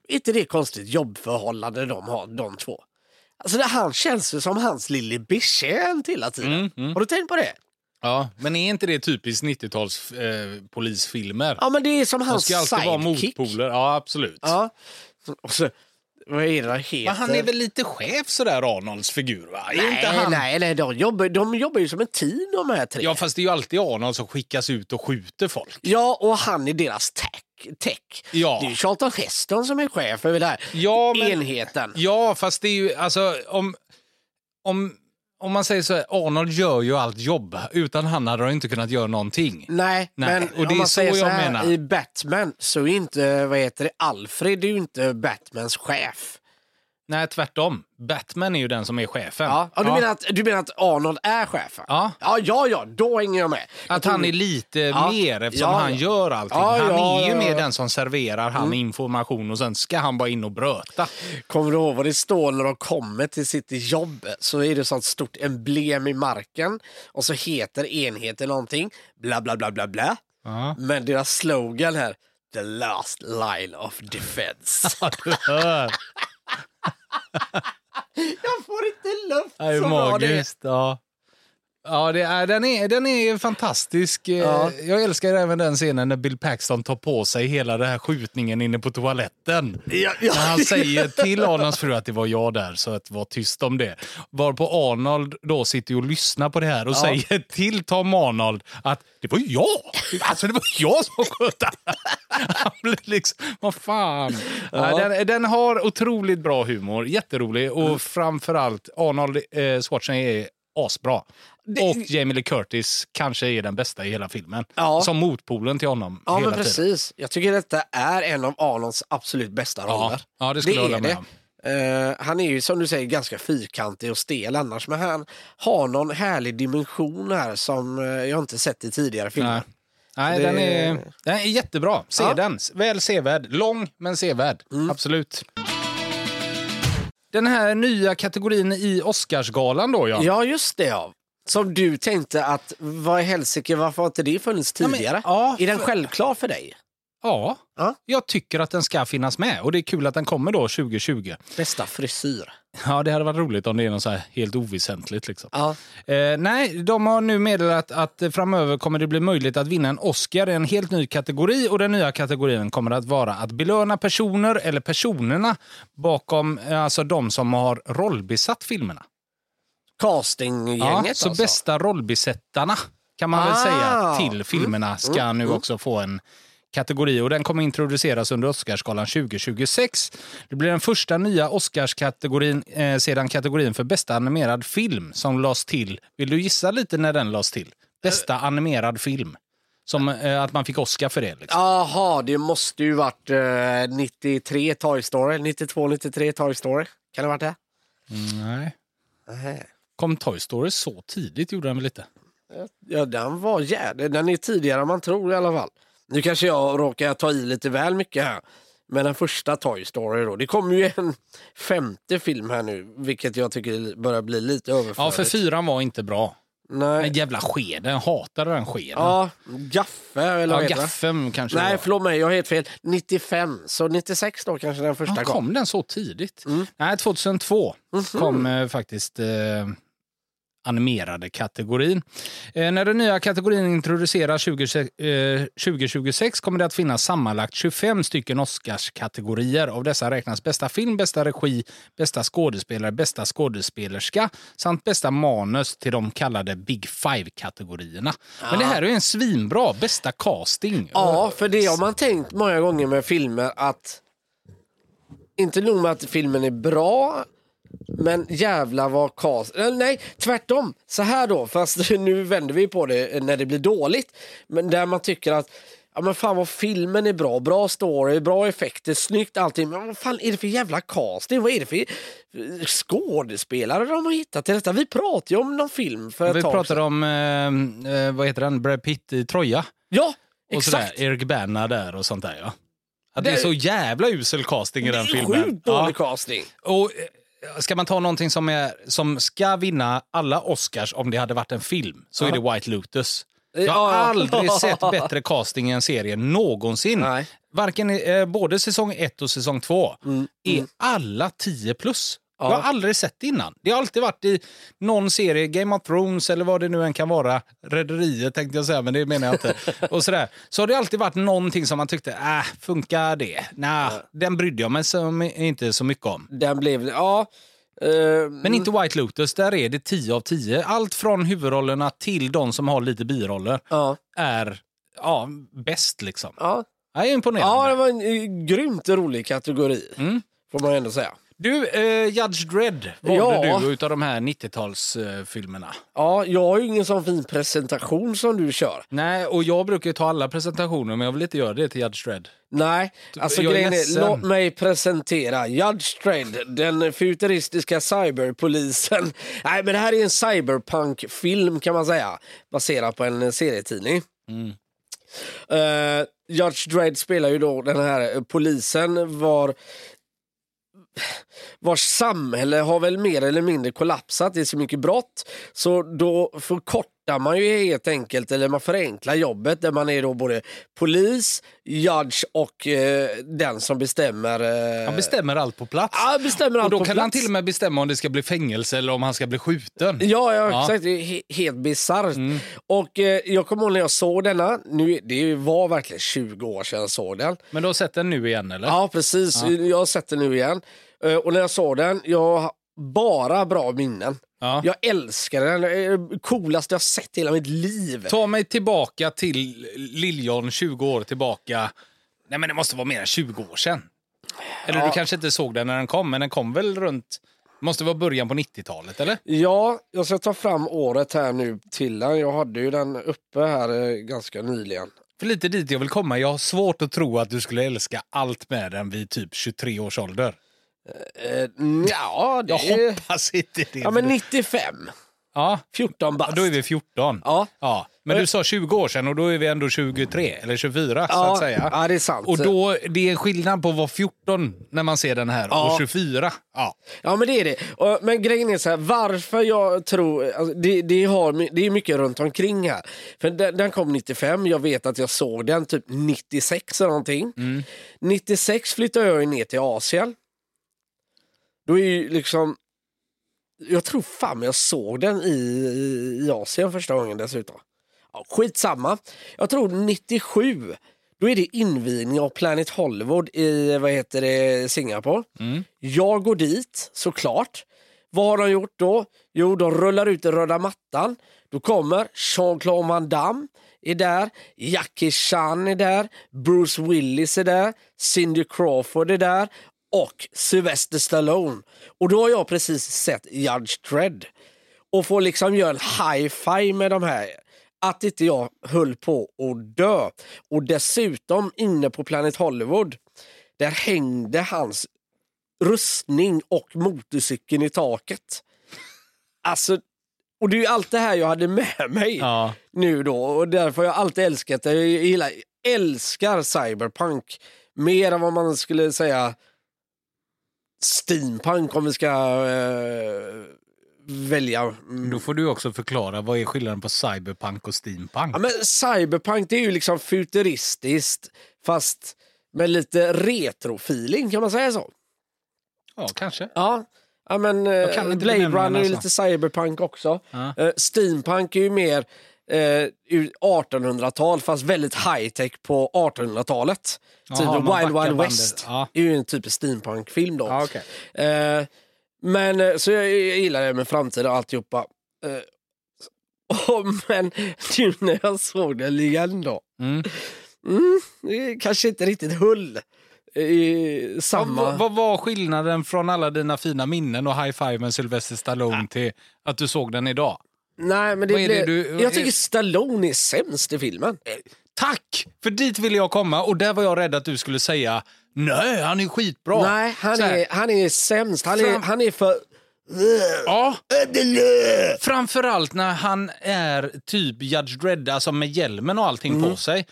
Är inte det konstigt jobbförhållande de har, de två? Alltså det, han känns ju som hans lille betjänt hela tiden. Mm, mm. Har du tänkt på det? ja. men är inte det typiskt 90-tals eh, polisfilmer? Ja, men det är som De hans ska alltid vara sidekick. motpoler. Ja, absolut. Ja. Och så, vad är det han heter? Men han är väl lite chef sådär, Arnolds figur? Va? Nej, inte han... nej, nej, de jobbar, de jobbar ju som en team de här tre. Ja, fast det är ju alltid Arnold som skickas ut och skjuter folk. Ja, och han är deras tech. tech. Ja. Det är ju Charlton Heston som är chef över det här. Ja, men- enheten. Ja, fast det är ju alltså om, om, om man säger så här, Arnold gör ju allt jobb. Utan han hade han inte kunnat göra någonting. Nej, Nej, men och det om är man så säger så här, menar. i Batman så är inte, vad heter det, Alfred är ju inte Batmans chef. Nej, tvärtom. Batman är ju den som är chefen. Ja, ja, du, Menar att, du menar att Arnold är chefen? Ja. Ja, ja, ja då hänger jag med. Jag Att han är lite Ja. mer eftersom Ja, han gör allting. Han är ju mer den som serverar han information och sen ska han bara in och bröta. Kommer du ihåg vad det står när de kommer till sitt jobb? Så är det sånt stort emblem i marken och så heter enheten någonting, bla bla bla bla bla. Men deras slogan här, the last line of defense. Jag får inte luft! Det är så bra det magiskt. Ja. Ja, det är, den, är, den är fantastisk. Eh, Ja. Jag älskar även den scenen när Bill Paxton tar på sig hela den här skjutningen inne på toaletten. Ja, ja. När han säger till Arnolds fru att det var jag där, så att var tyst om det. Varpå Arnold då sitter och lyssnar på det här och Ja. säger till Tom Arnold att det var jag! Alltså det var jag som sköt han. Blir liksom, vad fan. Den, den har otroligt bra humor, jätterolig och framförallt Arnold eh, Schwarzenegger asbra. Och Jamie Lee Curtis kanske är den bästa i hela filmen. Ja. Som motpolen till honom Ja, hela men tiden. precis. Jag tycker detta är en av Arnolds absolut bästa Ja, roller. ja, det skulle jag hålla med om. Eh, han är ju som du säger ganska fyrkantig och stel annars, men han har någon härlig dimension här som eh, jag inte sett i tidigare filmer. Nej. Nej, Det- den, är, den är jättebra. Se Ja. den. Väl sevärd. Lång, men sevärd. Mm. Absolut. Den här nya kategorin i Oscarsgalan då, ja. Ja, just det. Ja. Som du tänkte att, vad i helsike, varför har inte det funnits Ja, men- tidigare? ja, är den för- självklar för dig? Ja, Ja. jag tycker att den ska finnas med. Och det är kul att den kommer då 2020. Bästa frisyr? Ja, det hade varit roligt om det är något så här helt oväsentligt. Liksom. Ja. Eh, nej, de har nu meddelat att framöver kommer det bli möjligt att vinna en Oscar i en helt ny kategori och den nya kategorin kommer att vara att belöna personer eller personerna bakom eh, alltså de som har rollbesatt filmerna. Castinggänget Ja, så alltså? bästa rollbesättarna kan man väl Ah. säga till filmerna ska nu också få en kategori och den kommer introduceras under Oscarsgalan 2026. Det blir den första nya Oscarskategorin eh, sedan kategorin för bästa animerad film som lades till. Vill du gissa lite när den lades till? Bästa animerad film. Som eh, att man fick Oscar för det. Liksom. Jaha, det måste ju varit eh, 93 Toy Story, 92, 93 Toy Story. Kan det ha varit det? Nej. Nej. Kom Toy Story så tidigt gjorde den väl lite? Ja, den var jävlig. Den är tidigare än man tror i alla fall. Nu kanske jag råkar ta i lite väl mycket här. Men den första Toy Story då. Det kommer ju en femte film här nu, vilket jag tycker börjar bli lite överflödigt. Ja, för fyran var inte bra. Nej. Den jävla skeden, jag hatade den skeden. Ja, Gaffe eller Ja, vad heter det? gaffen kanske Nej, förlåt mig, jag har helt fel. 95, så 96 då kanske den första Ja, kom. kom den så tidigt? Mm. Nej, 2002 Mhm. kom eh, faktiskt eh, animerade kategorin. Eh, när den nya kategorin introduceras 20, eh, 2026 kommer det att finnas sammanlagt 25 stycken Oscarskategorier. Av dessa räknas bästa film, bästa regi, bästa skådespelare, bästa skådespelerska samt bästa manus till de kallade Big Five-kategorierna. Men det här är ju en svinbra bästa casting. Ja, för det har man tänkt många gånger med filmer att inte nog med att filmen är bra, men jävla vad cast... Eller Nej, tvärtom. Så här då, fast nu vänder vi på det när det blir dåligt. Men där man tycker att Ja men fan vad filmen är bra, bra story, bra effekter, snyggt allting. Men vad fan är det för jävla casting? Vad är det för eh, skådespelare de har hittat till detta? Vi pratade ju om någon film för ett Vi tag pratade om, eh, eh, vad heter den, Brad Pitt i Troja. Ja, Och sådär, exakt. Eric Bana där och sånt där ja. Att det är Det- så jävla usel casting i den Det är filmen. Sjukt Ja. dålig casting. Och eh, ska man ta någonting som, är, som ska vinna alla Oscars om det hade varit en film så är det White Lotus. Jag har aldrig sett bättre casting i en serie någonsin. Nej. Varken eh, både säsong 1 och säsong 2 Mm, är alla 10 plus. Jag har aldrig sett det innan. Det har alltid varit i någon serie, Game of Thrones eller vad det nu än kan vara. Rederiet tänkte jag säga, men det menar jag inte. och sådär. Så har det alltid varit någonting som man tyckte, äh, funkar det? Nej, den brydde jag mig så, inte så mycket om. Den blev, ja. eh, Men inte White Lotus, där är det 10 av 10. Allt från huvudrollerna till de som har lite biroller ja, är ja, bäst liksom. ja. Jag är imponerande. ja, det var en eh, grymt rolig kategori. Mm. Får man ändå säga. Du, eh, Judge Dredd valde Ja. du utav de här 90-talsfilmerna. Ja, jag har ju ingen sån fin presentation som du kör. Nej, och jag brukar ju ta alla presentationer, men jag vill inte göra det till Judge Dredd. Nej, alltså jag är grejen är, ledsen. låt mig presentera Judge Dredd, den futuristiska cyberpolisen. Nej, men det här är en cyberpunk-film kan man säga, baserad på en serietidning. Mm. Uh, Judge Dredd spelar ju då den här eh, polisen var vars samhälle har väl mer eller mindre kollapsat. Det är så mycket brott. Så då förkortar man ju helt enkelt, eller man förenklar jobbet där man är då både polis, judge och eh, den som bestämmer. Eh, Han bestämmer allt på plats. Ja, bestämmer allt och då kan plats. han till och med bestämma om det ska bli fängelse eller om han ska bli skjuten. Ja, ja, Ja. exakt. He- helt bisarrt. Mm. Och eh, jag kommer ihåg när jag såg denna, nu, det var verkligen 20 år sedan jag såg den. Men du har sett den nu igen eller? Ja, precis. Jag har sett den nu igen. Eh, och när jag såg den, jag bara bra minnen. Ja. Jag älskar den. Det coolaste jag sett i hela mitt liv. Ta mig tillbaka till Liljon 20 år tillbaka. Nej men det måste vara mer än 20 år sedan. Eller Ja. du kanske inte såg den när den kom, men den kom väl runt... måste vara början på 90-talet eller? Ja, jag ska ta fram året här nu till den. Jag hade ju den uppe här eh, ganska nyligen. För lite dit jag vill komma. Jag har svårt att tro att du skulle älska allt med den vid typ 23 års ålder. Eh, ja, det Jag hoppas inte det. Ja, men 95. ja, 14 bast. då är vi 14. Ja. Ja, men du sa 20 år sedan och då är vi ändå 23 eller 24 så Ja, att säga. ja, det är sant. Och då, det är en skillnad på att vara 14 när man ser den här Ja. och 24. Ja. Ja men det är det. Och, men grejen är så här, varför jag tror, alltså, det, det, har, det är mycket runt omkring här. För den, den kom 95, jag vet att jag såg den typ 96 eller någonting. 96 flyttade jag ner till Asien. Då är ju liksom, jag tror fan jag såg den i, i Asien första gången dessutom. Ja, skitsamma. Jag tror 97, då är det invigning av Planet Hollywood i vad heter det, Singapore. Jag går dit såklart. Vad har de gjort då? Jo, de rullar ut den röda mattan. Då kommer Jean-Claude Van Damme är där, Jackie Chan är där, Bruce Willis är där, Cindy Crawford är där och Sylvester Stallone. Och då har jag precis sett Judge Dredd och får liksom göra en high-five med de här. Att inte jag höll på att dö. Och dessutom inne på Planet Hollywood, där hängde hans rustning och motorcykeln i taket. Alltså, och det är ju allt det här jag hade med mig Ja. nu då och därför har jag alltid älskat det. Jag gillar, älskar cyberpunk mer än vad man skulle säga steampunk om vi ska eh, välja. Mm. Då får du också förklara vad är skillnaden på cyberpunk och steampunk. Ja, men cyberpunk det är ju liksom futuristiskt fast med lite retro-feeling kan man säga så? Ja, kanske. Ja. Ja, men, eh, Blade Runner är alltså. lite cyberpunk också. Ja. Eh, Steampunk är ju mer ur 1800-tal fast väldigt high-tech på 1800-talet. Jaha, Typ Wild Wild. West Ja. är ju en typisk steampunk-film då. Ja, okej. Eh, men eh, så jag, jag gillar det med framtiden och alltihopa. Eh, oh, men nu när jag såg den igen då. Mm. Mm, kanske inte riktigt höll i samma... Vad, vad var skillnaden från alla dina fina minnen och high five med Sylvester Stallone till att du såg den idag? Nej, men det är det du- Jag tycker Stallone är sämst i filmen. Tack! För dit ville jag komma och där var jag rädd att du skulle säga nej, han är skitbra. Nej, han är, han är sämst. Han är, Fram- han är för... Ja. Framförallt när han är typ Judge Dredd, alltså med hjälmen och allting Mm. på sig.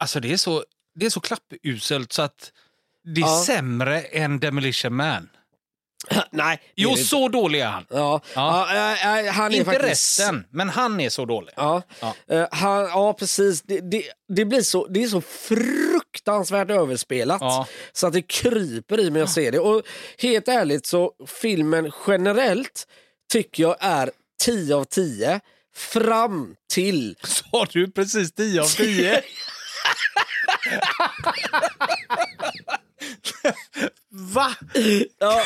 Alltså det är så, det är så klappuselt så att det är Ja. sämre än Demolition Man. Nej. Jo, inte. så dålig är han. Ja. Ja. Ja. äh, äh, han är Inte faktiskt... resten, men han är så dålig. Ja, Ja. Eh, han, ja precis. Det, det, det, blir så, det är så fruktansvärt överspelat Ja. så att det kryper i mig att se det. Och helt ärligt så filmen generellt tycker jag är 10 av 10 fram till... Sa du precis 10 av 10? Va? Ja,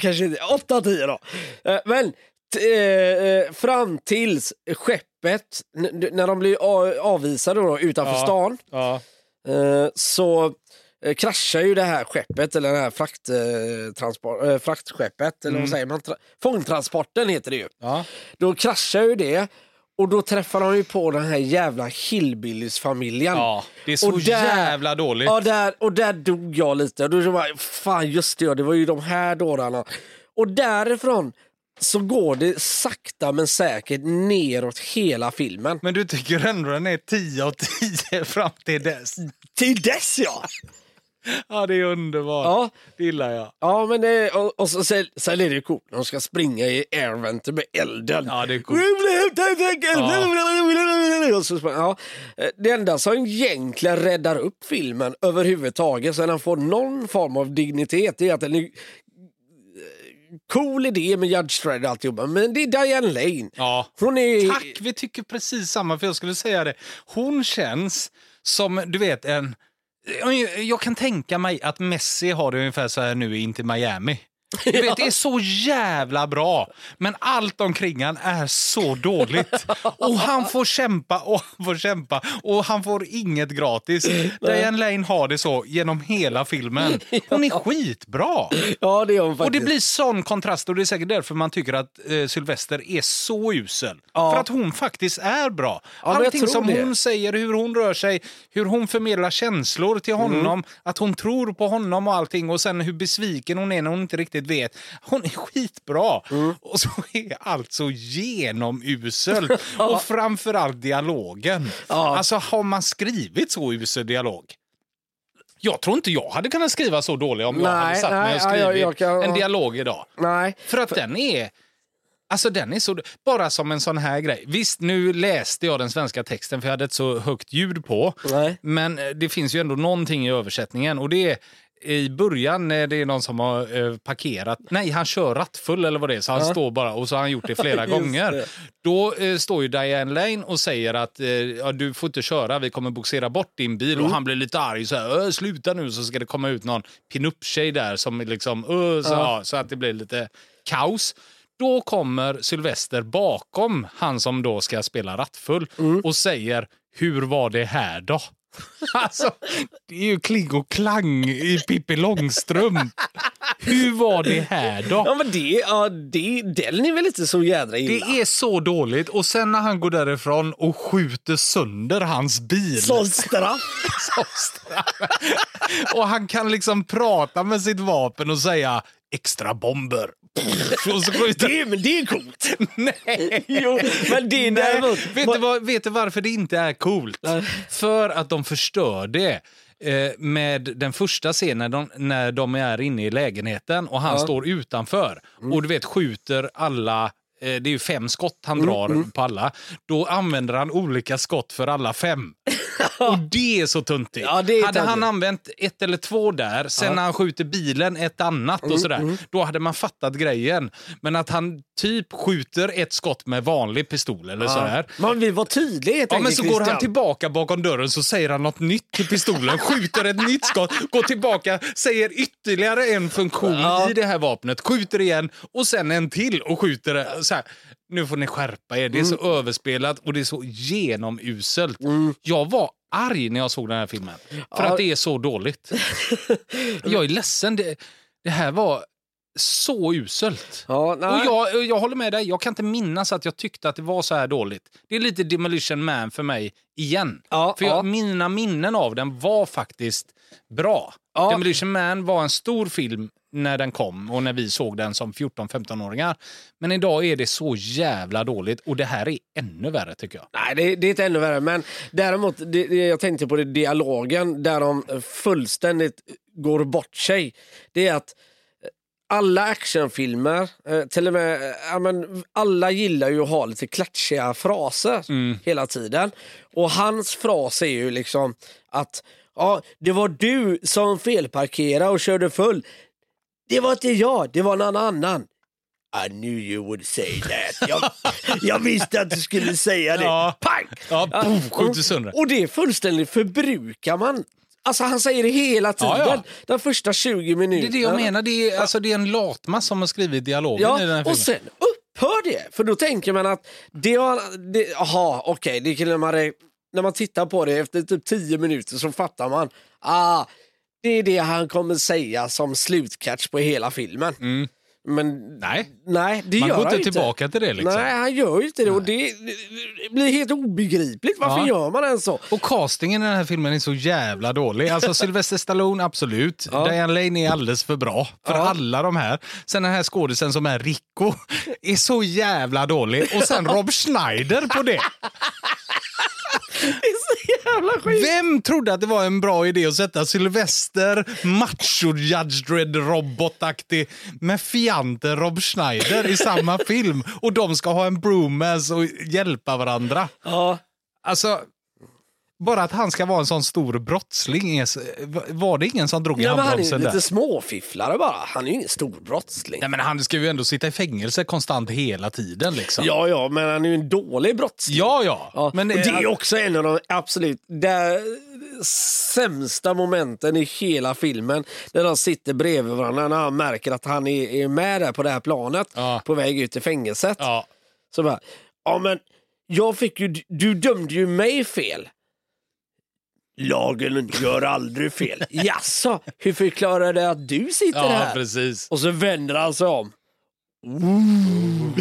kanske inte. 8 av 10 då. Eh, Men eh, eh, fram tills skeppet, när de blir avvisade då, utanför Ja. stan. Ja. Så kraschar ju det här skeppet, eller det här frakt, fraktskeppet, eller vad säger man? Tra- fångtransporten heter det ju. Ja. Då kraschar ju det och då träffar de ju på den här jävla hillbillies-familjen. ja, det är så Och där- jävla dåligt. Ja, där, och där dog jag lite. Och då var jag, fan just det, det var ju de här dårarna. Och därifrån så går det sakta men säkert neråt hela filmen. Men du tycker ändå den är 10 av 10 fram till dess? Till dess ja! Ja, det är underbart. Ja, Det gillar jag. Ja, men det, och, och så, sen, sen är det ju coolt när de ska springa i airventer med elden. Ja, det är coolt. Så, ja. Eh, Det enda som egentligen räddar upp filmen överhuvudtaget så att den får någon form av dignitet är att den är eh, cool idé med Judge Dredd och alltihopa, men det är Diane Lane. Ja. Hon är... Tack, vi tycker precis samma. För jag skulle säga det. Hon känns som, du vet, en... Jag kan tänka mig att Messi har det ungefär så här nu in till Miami. Du vet, det är så jävla bra, men allt omkring han är så dåligt. Och han får kämpa och han får kämpa och han får inget gratis. Diane Lane har det så genom hela filmen. Hon är skitbra. Ja, det är hon Och faktiskt. det blir sån kontrast och det är säkert därför man tycker att eh, Sylvester är så usel. Ja. För att hon faktiskt är bra. Ja, Allting som det. hon säger, hur hon rör sig, hur hon förmedlar känslor till Mm. honom, att hon tror på honom och allting och sen hur besviken hon är när hon inte riktigt vet. Hon är skitbra. Mm. Och så är allt så genomuselt. och framförallt dialogen. Ja. Alltså har man skrivit så usel dialog? Jag tror inte jag hade kunnat skriva så dålig om jag Nej, hade satt mig nej, och ja, skrivit jag- jag kan- en dialog idag. Nej. För att den är... Alltså den är så... Bara som en sån här grej. Visst, nu läste jag den svenska texten för jag hade ett så högt ljud på. Nej. Men eh, det finns ju ändå någonting i översättningen och det är i början när det är någon som har eh, parkerat, nej han kör rattfull eller vad det är, så han står bara och så har han gjort det flera gånger. det. Då eh, står ju Diane Lane och säger att eh, ja, du får inte köra, vi kommer boxera bort din bil Mm. och han blir lite arg så här, "Ö, sluta nu så ska det komma ut någon pinup-tjej där som liksom, "Ö", så, ja, så att det blir lite kaos. Då kommer Sylvester bakom han som då ska spela rattfull Mm. och säger hur var det här då? Alltså, det är ju kling och klang i Pippi Långstrump. Hur var det här då? Ja, men det, ja, det, den är väl inte så jädra illa. Det är så dåligt. Och sen när han går därifrån och skjuter sönder hans bil. Som straff. Som straff. och han kan liksom prata med sitt vapen och säga extra bomber. Det, men det är coolt. Nej! Jo, men det är däremot... Vet, du vad, vet du varför det inte är coolt? För att de förstör det. eh, Med den första scenen de, när de är inne i lägenheten och han Ja. står utanför och du vet skjuter alla eh, det är ju fem skott han drar på alla. Då använder han olika skott för alla fem. Och det är så tuntigt. Ja, det är hade han använt ett eller två där, sen när han skjuter bilen ett annat och sådär, då hade man fattat grejen. Men att han typ skjuter ett skott med vanlig pistol eller sådär. Man vill vara tydlig helt Ja, men så går han tillbaka bakom dörren så säger han något nytt till pistolen, skjuter ett nytt skott, går tillbaka, säger ytterligare en funktion Ja. i det här vapnet, skjuter igen och sen en till och skjuter. Så här, nu får ni skärpa er, det är så Mm. överspelat och det är så genomuselt. Jag var arg när jag såg den här filmen, för Ja. att det är så dåligt. jag är ledsen, det, det här var så uselt. Ja. Och jag, jag håller med dig, jag kan inte minnas att jag tyckte att det var så här dåligt. Det är lite Demolition Man för mig igen. Ja, för jag, ja. mina minnen av den var faktiskt bra. Demolition Man var en stor film när den kom och när vi såg den som 14-15-åringar. Men idag är det så jävla dåligt och det här är ännu värre tycker jag. Nej, det, det är inte ännu värre. Men däremot, det, jag tänkte på det dialogen där de fullständigt går bort sig. Det är att alla actionfilmer, eh, till och med, eh, men, alla gillar ju att ha lite klatschiga fraser hela tiden. Och hans fras är ju liksom att ja, det var du som felparkerade och körde full. Det var inte jag, det var någon annan. I knew you would say that. Jag, jag visste att du skulle säga det. Ja. Pang! Ja, poff, skjuter sönder. Och det fullständigt förbrukar man. Alltså han säger det hela tiden. Ja, ja. De första 20 Det minuterna. är det jag menar. Det är, alltså, det är en latmask som har skrivit dialogen i den här Ja, filmen. och sen upphör det. För då tänker man att det var... det- Jaha, okej. det kan man, re- när man tittar på det efter typ 10 minuter så fattar man. Ah, det är det han kommer säga som slutcatch på hela filmen. Men Nej. nej, det Man gör går inte inte. tillbaka till det. Liksom. Nej, han gör ju inte det. Och det, det blir helt obegripligt. Varför Ja. gör man ens så? Och castingen i den här filmen är så jävla dålig. Alltså Sylvester Stallone, absolut. Ja. Diane Lane är alldeles för bra för Ja. alla de här. Sen den här skådisen som är Rico är så jävla dålig. Och sen Rob Schneider på det. Det är så jävla skit. Vem trodde att det var en bra idé att sätta Sylvester, macho Judge Dredd robotaktig med fianten Rob Schneider i samma film och de ska ha en bromance och hjälpa varandra? Ja. Alltså, bara att han ska vara en sån stor brottsling. Var det ingen som drog i Ja, men han är ju handbromsen lite småfifflare bara. Han är ju ingen stor brottsling. Nej, men han ska ju ändå sitta i fängelse konstant hela tiden. Liksom. Ja, ja, men han är ju en dålig brottsling. ja. ja. Ja, Men, det är också en av de absolut där, sämsta momenten i hela filmen. När de sitter bredvid varandra när han märker att han är, är med där på det här planet Ja. på väg ut i fängelset. ja. Så bara, ja men jag fick ju, du dömde ju mig fel. Lagen gör aldrig fel. Jaså, hur förklarar det att du sitter ja, här? precis. Och så vänder han sig om. Ooh,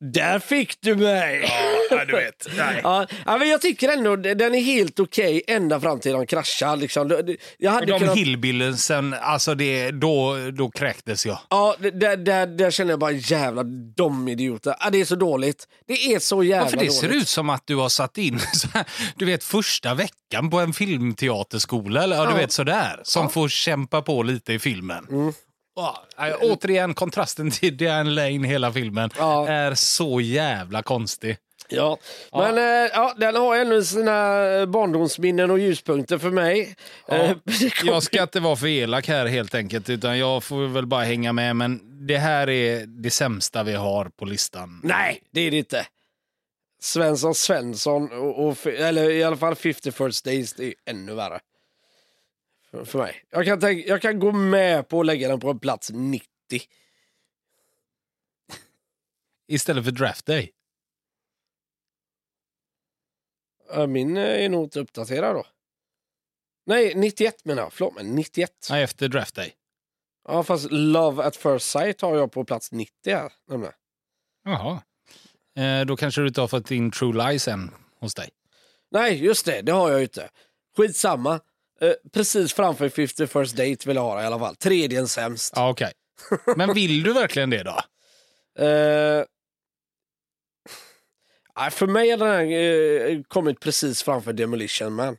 där fick du mig! Ja, du vet. Nej. Ja, ja, men jag tycker ändå den är helt okej ända fram till de kraschar. Liksom. Jag hade De kunnat, hillbillensen, alltså det, då, då kräktes jag. ja, där, där, där känner jag bara jävla de idioter. Ja, det är så dåligt. Det är så jävla Ja, för det dåligt. ser ut som att du har satt in här, du vet, första veckan på en filmteaterskola, eller ja, du Ja. vet sådär, som får kämpa på lite i filmen. Mm. Ja, äh, återigen, kontrasten till Diane Lane hela filmen Ja. är så jävla konstig. Ja, men eh, ja, den har ännu sina eh, barndomsminnen och ljuspunkter för mig. Eh, det kommer- Jag ska inte vara för elak här helt enkelt, utan jag får väl bara hänga med. Men det här är det sämsta vi har på listan. Nej, det är det inte. Svensson Svensson, och, och, eller i alla fall 50 First Days, det är ännu värre. För, för mig. Jag kan, tänka, jag kan gå med på att lägga den på en plats 90. Istället för Draft Day. Min eh, är nog inte uppdaterad då. Nej, 91 menar jag. Förlåt, men 91. Nej, efter Draft Day. Ja, fast Love at first sight har jag på plats 90 här. nämligen. Jaha. Eh, då kanske du inte har fått in True Lies än hos dig. Nej, just det. Det har jag ju inte. Skitsamma. Eh, precis framför 50 first date vill jag ha i alla fall. Tredje sämst. Ja, okej. Men vill du verkligen det då? Eh, nej, för mig har den här eh, kommit precis framför Demolition Man.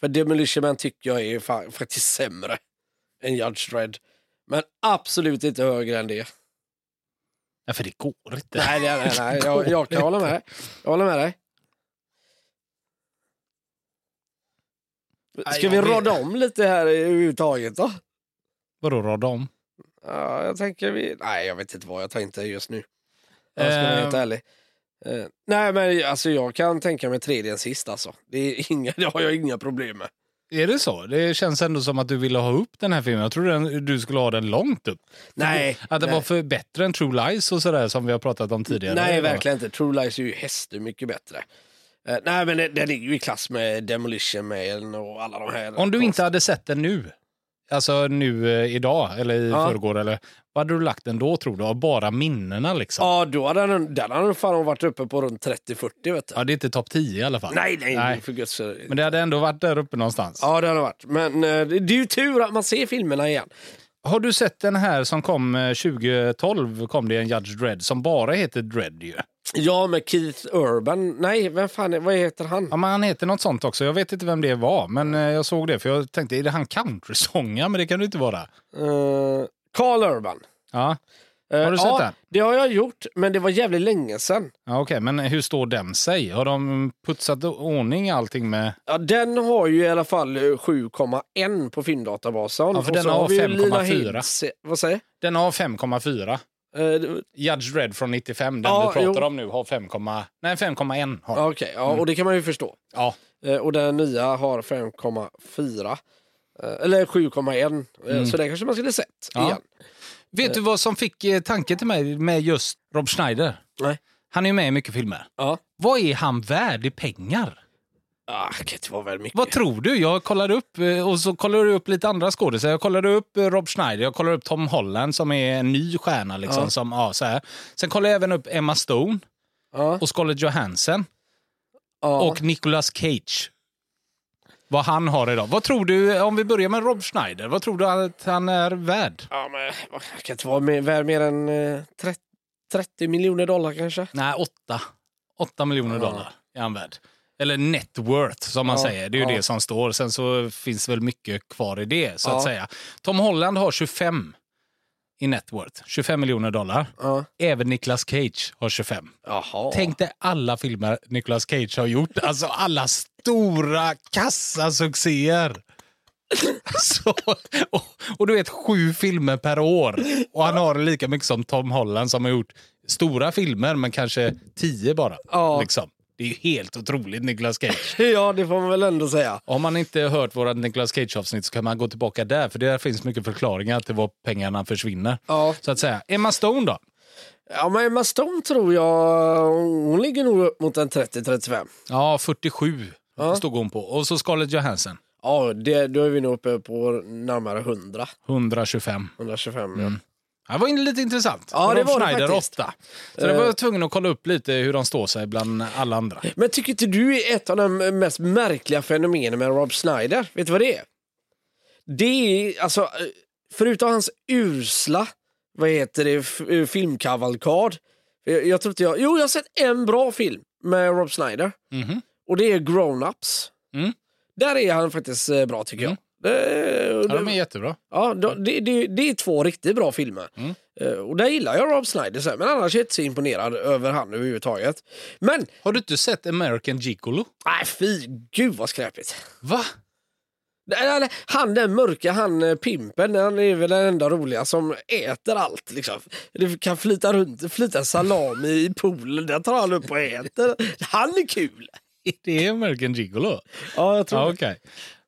För Demolition Man tycker jag är fa- faktiskt sämre än Judge Dredd. Men absolut inte högre än det. Ja, för det går inte. Nej, nej, nej, nej. Jag, jag kan hålla med. Jag håller med dig. Ska vi rada om lite här överhuvudtaget då? Vadå rada om? Ja, jag tänker vi... Nej, jag vet inte vad jag tänkte just nu. Jag ska vara helt Ehm. ärlig. Eh, nej, men alltså jag kan tänka mig tredje sist alltså. Det, är inga, det har jag inga problem med. Är det så? Det känns ändå som att du ville ha upp den här filmen. Jag trodde den, du skulle ha den långt upp. Nej, Att det nej. var för bättre än True Lies och sådär som vi har pratat om tidigare. Nej, verkligen inte. True Lies är ju hästar mycket bättre. Eh, nej, men den är ju i klass med Demolition Man och alla de här. Om du inte hade sett den nu, alltså nu eh, idag eller i Ja. förrgår, eller vad hade du lagt den då tror du? Av bara minnena liksom? Ja, då hade den, den hade fan varit uppe på runt 30-40 vet du. Ja, det är inte topp 10 i alla fall. Nej, nej, Nej. för guds. Men det hade ändå varit där uppe någonstans. Ja, det har det varit. Men eh, det är ju tur att man ser filmerna igen. Har du sett den här som kom eh, 2012? kom det en Judge Dredd som bara heter Dredd ju. Ja, med Keith Urban. Nej, vem fan vad heter han? Ja, men han heter något sånt också. Jag vet inte vem det var, men eh, jag såg det för jag tänkte, är det han countrysångare? Men det kan det inte vara. Eh, Carl Urban. Ja, Eh, Har du sett ja, den? Det har jag gjort, men det var jävligt länge sedan. ja okej. Men hur står den sig? Har de putsat ordning allting med... Ja, den har ju i alla fall eh, 7,1 på filmdatabasen. Ja, för den har vi ju Lina 5,4. Hintz- Vad säger Den har 5,4. Uh, Judge Red från 95, den Ja, du pratar jo. om nu, har 5, nej 5,1. har den. Okej, ja, och det kan man ju förstå. Ja. Eh, och den nya har 5,4. Eh, eller 7,1. Eh, Så det kanske man skulle sett Mm. Ja. igen. Vet du vad som fick eh, tanke till mig med just Rob Schneider? Nej. Han är ju med i mycket filmer. Ja. Vad är han värd i pengar? Ah, det vara väldigt mycket. Vad tror du? Jag kollade upp eh, och så kollade du upp lite andra skådespelare. Jag kollade upp eh, Rob Schneider, jag kollade upp Tom Holland som är en ny stjärna. Liksom, Ja. som, ja, så här. Sen kollade jag även upp Emma Stone Ja, och Scarlett Johansson ja. och Nicolas Cage. Vad han har idag. Vad tror du, om vi börjar med Rob Schneider, vad tror du att han är värd? ja, men det kan inte vara mer, värd mer än eh, 30, 30 miljoner dollar kanske. Nej, åtta. Åtta miljoner Ja. dollar är han värd. Eller net worth som man Ja, säger. Det är ju ja. det som står. Sen så finns väl mycket kvar i det så Ja. att säga. Tom Holland har 25 i net worth. 25 miljoner dollar. Även Nicolas Cage har 25. Jaha. Tänk dig alla filmer Nicolas Cage har gjort. Alltså alla stora kassasuccéer. Så, och, och du vet sju filmer per år. Och han har lika mycket som Tom Holland som har gjort stora filmer men kanske tio bara. Ja. Liksom. Det är ju helt otroligt Nicolas Cage. Ja, det får man väl ändå säga. Om man inte har hört våra Nicolas Cage-avsnitt så kan man gå tillbaka där för där finns mycket förklaringar till var pengarna försvinner. Ja. Så att säga. Emma Stone då? Ja, men Emma Stone tror jag, hon ligger nog upp mot en 30-35. Ja, 47 Ja. stod hon på. Och så Scarlett Johansson. Ja, det, då är vi nog uppe på närmare 100. 125. 125 ja. Det var lite intressant. Ja, det var det Schneider faktiskt. 8. Så det var jag tvungen att kolla upp lite hur de står sig bland alla andra. Men tycker inte du är ett av de mest märkliga fenomenen med Rob Schneider? Vet du vad det är? Det är alltså, eh, förutom hans usla, vad heter det, eh, filmkavalkad. Jag, jag tror inte jag, jo jag har sett en bra film med Rob Schneider. Mhm. Och det är Grown-Ups. Mm. Där är han faktiskt eh, bra tycker jag. Mm. Det, Ja, de är jättebra. ja, det, det, det är två riktigt bra filmer. Mm. Eh, Och där gillar jag Rob här, men annars är jag inte så imponerad över han överhuvudtaget. Men, Har du inte sett American Gigolo? nej fy, gud vad skräpigt. Va? Nej, nej, Han den mörka, han eh, pimpen, han är väl den enda roliga som äter allt. Liksom. Det kan flyta runt, flyta salami i poolen, där tar han upp och äter. Han är kul! Det är American Gigolo? Ja, jag tror Ja, det.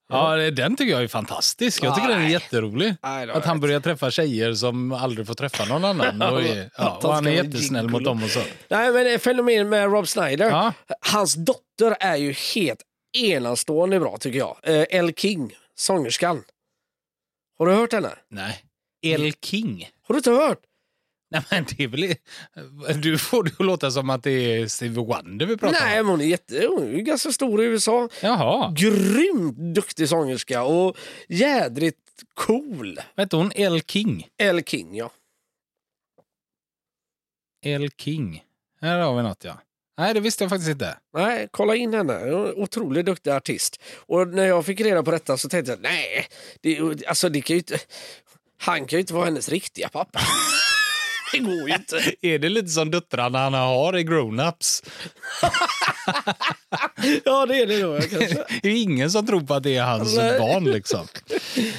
Ja, den tycker jag är fantastisk. Jag tycker den är Nej. jätterolig. Nej, Att han börjar träffa tjejer som aldrig får träffa någon annan. Och, är, ja, och han är jättesnäll mot dem och så. Nej, men fenomen med Rob Schneider. Ja. Hans dotter är ju helt enastående bra tycker jag. Eh, Elle King, sångerskan. Har du hört henne? Nej. El King? Har du inte hört? Nej, men det är väl... Du får det att låta som att det är Stevie Wonder vi pratar Nej, om. men hon är, jätte, hon är ju ganska stor i USA. Jaha. Grymt duktig sångerska och jädrigt cool. Vet hon El King? Elle King, ja. El King. Här har vi något, ja. Nej, det visste jag faktiskt inte. Nej, kolla in henne. Otroligt duktig artist. Och när jag fick reda på detta så tänkte jag, nej, det, alltså det kan inte, han kan ju inte vara hennes riktiga pappa. det går ju inte. Är det lite som döttrarna han har i Grown-Ups? Ja, det är det nog kanske. Det är ingen som tror på att det är hans Nej. barn. Liksom.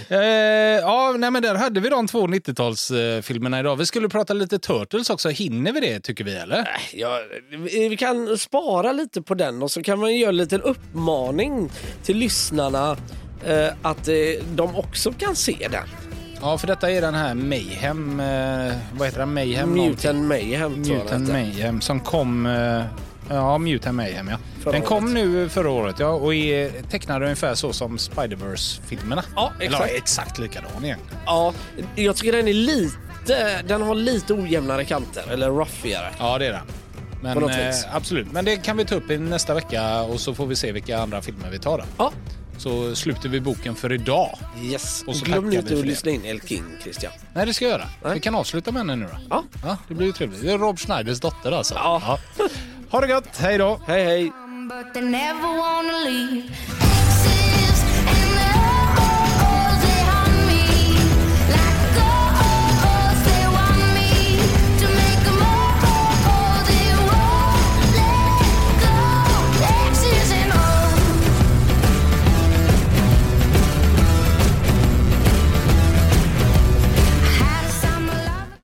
eh, ja, nej, men där hade vi de två 90-talsfilmerna idag. Vi skulle prata lite Turtles också. Hinner vi det, tycker vi? eller? Ja, vi vi kan spara lite på den och så kan man göra en liten uppmaning till lyssnarna eh, att eh, de också kan se den. Ja, för detta är den här Mayhem. Eh, vad heter den? Mayhem? Mutant Mayhem tror jag Mutant. Mayhem som kom... Eh, ja, Mutant Mayhem, ja. Förra den kom året. nu förra året, ja. Och är tecknad ungefär så som Spider-Verse-filmerna. Ja, exakt. Eller, exakt likadan egentligen. Ja, jag tycker den är lite, den har lite ojämnare kanter, eller roughigare. Ja, det är den. Men, På något eh, vis. absolut. Men det kan vi ta upp i nästa vecka och så får vi se vilka andra filmer vi tar. Då. Ja, Så slutar vi boken för idag. yes. Och så Glöm tackar vi inte för att det. lyssna in El King, Christian. Nej, det ska jag göra. Nej. Vi kan avsluta med henne nu då. Ja, Ja, det blir ju trevligt. Det är Rob Schneiders dotter alltså. Ja. Ha det gott, hej då! hej hej. but they never wanna leave.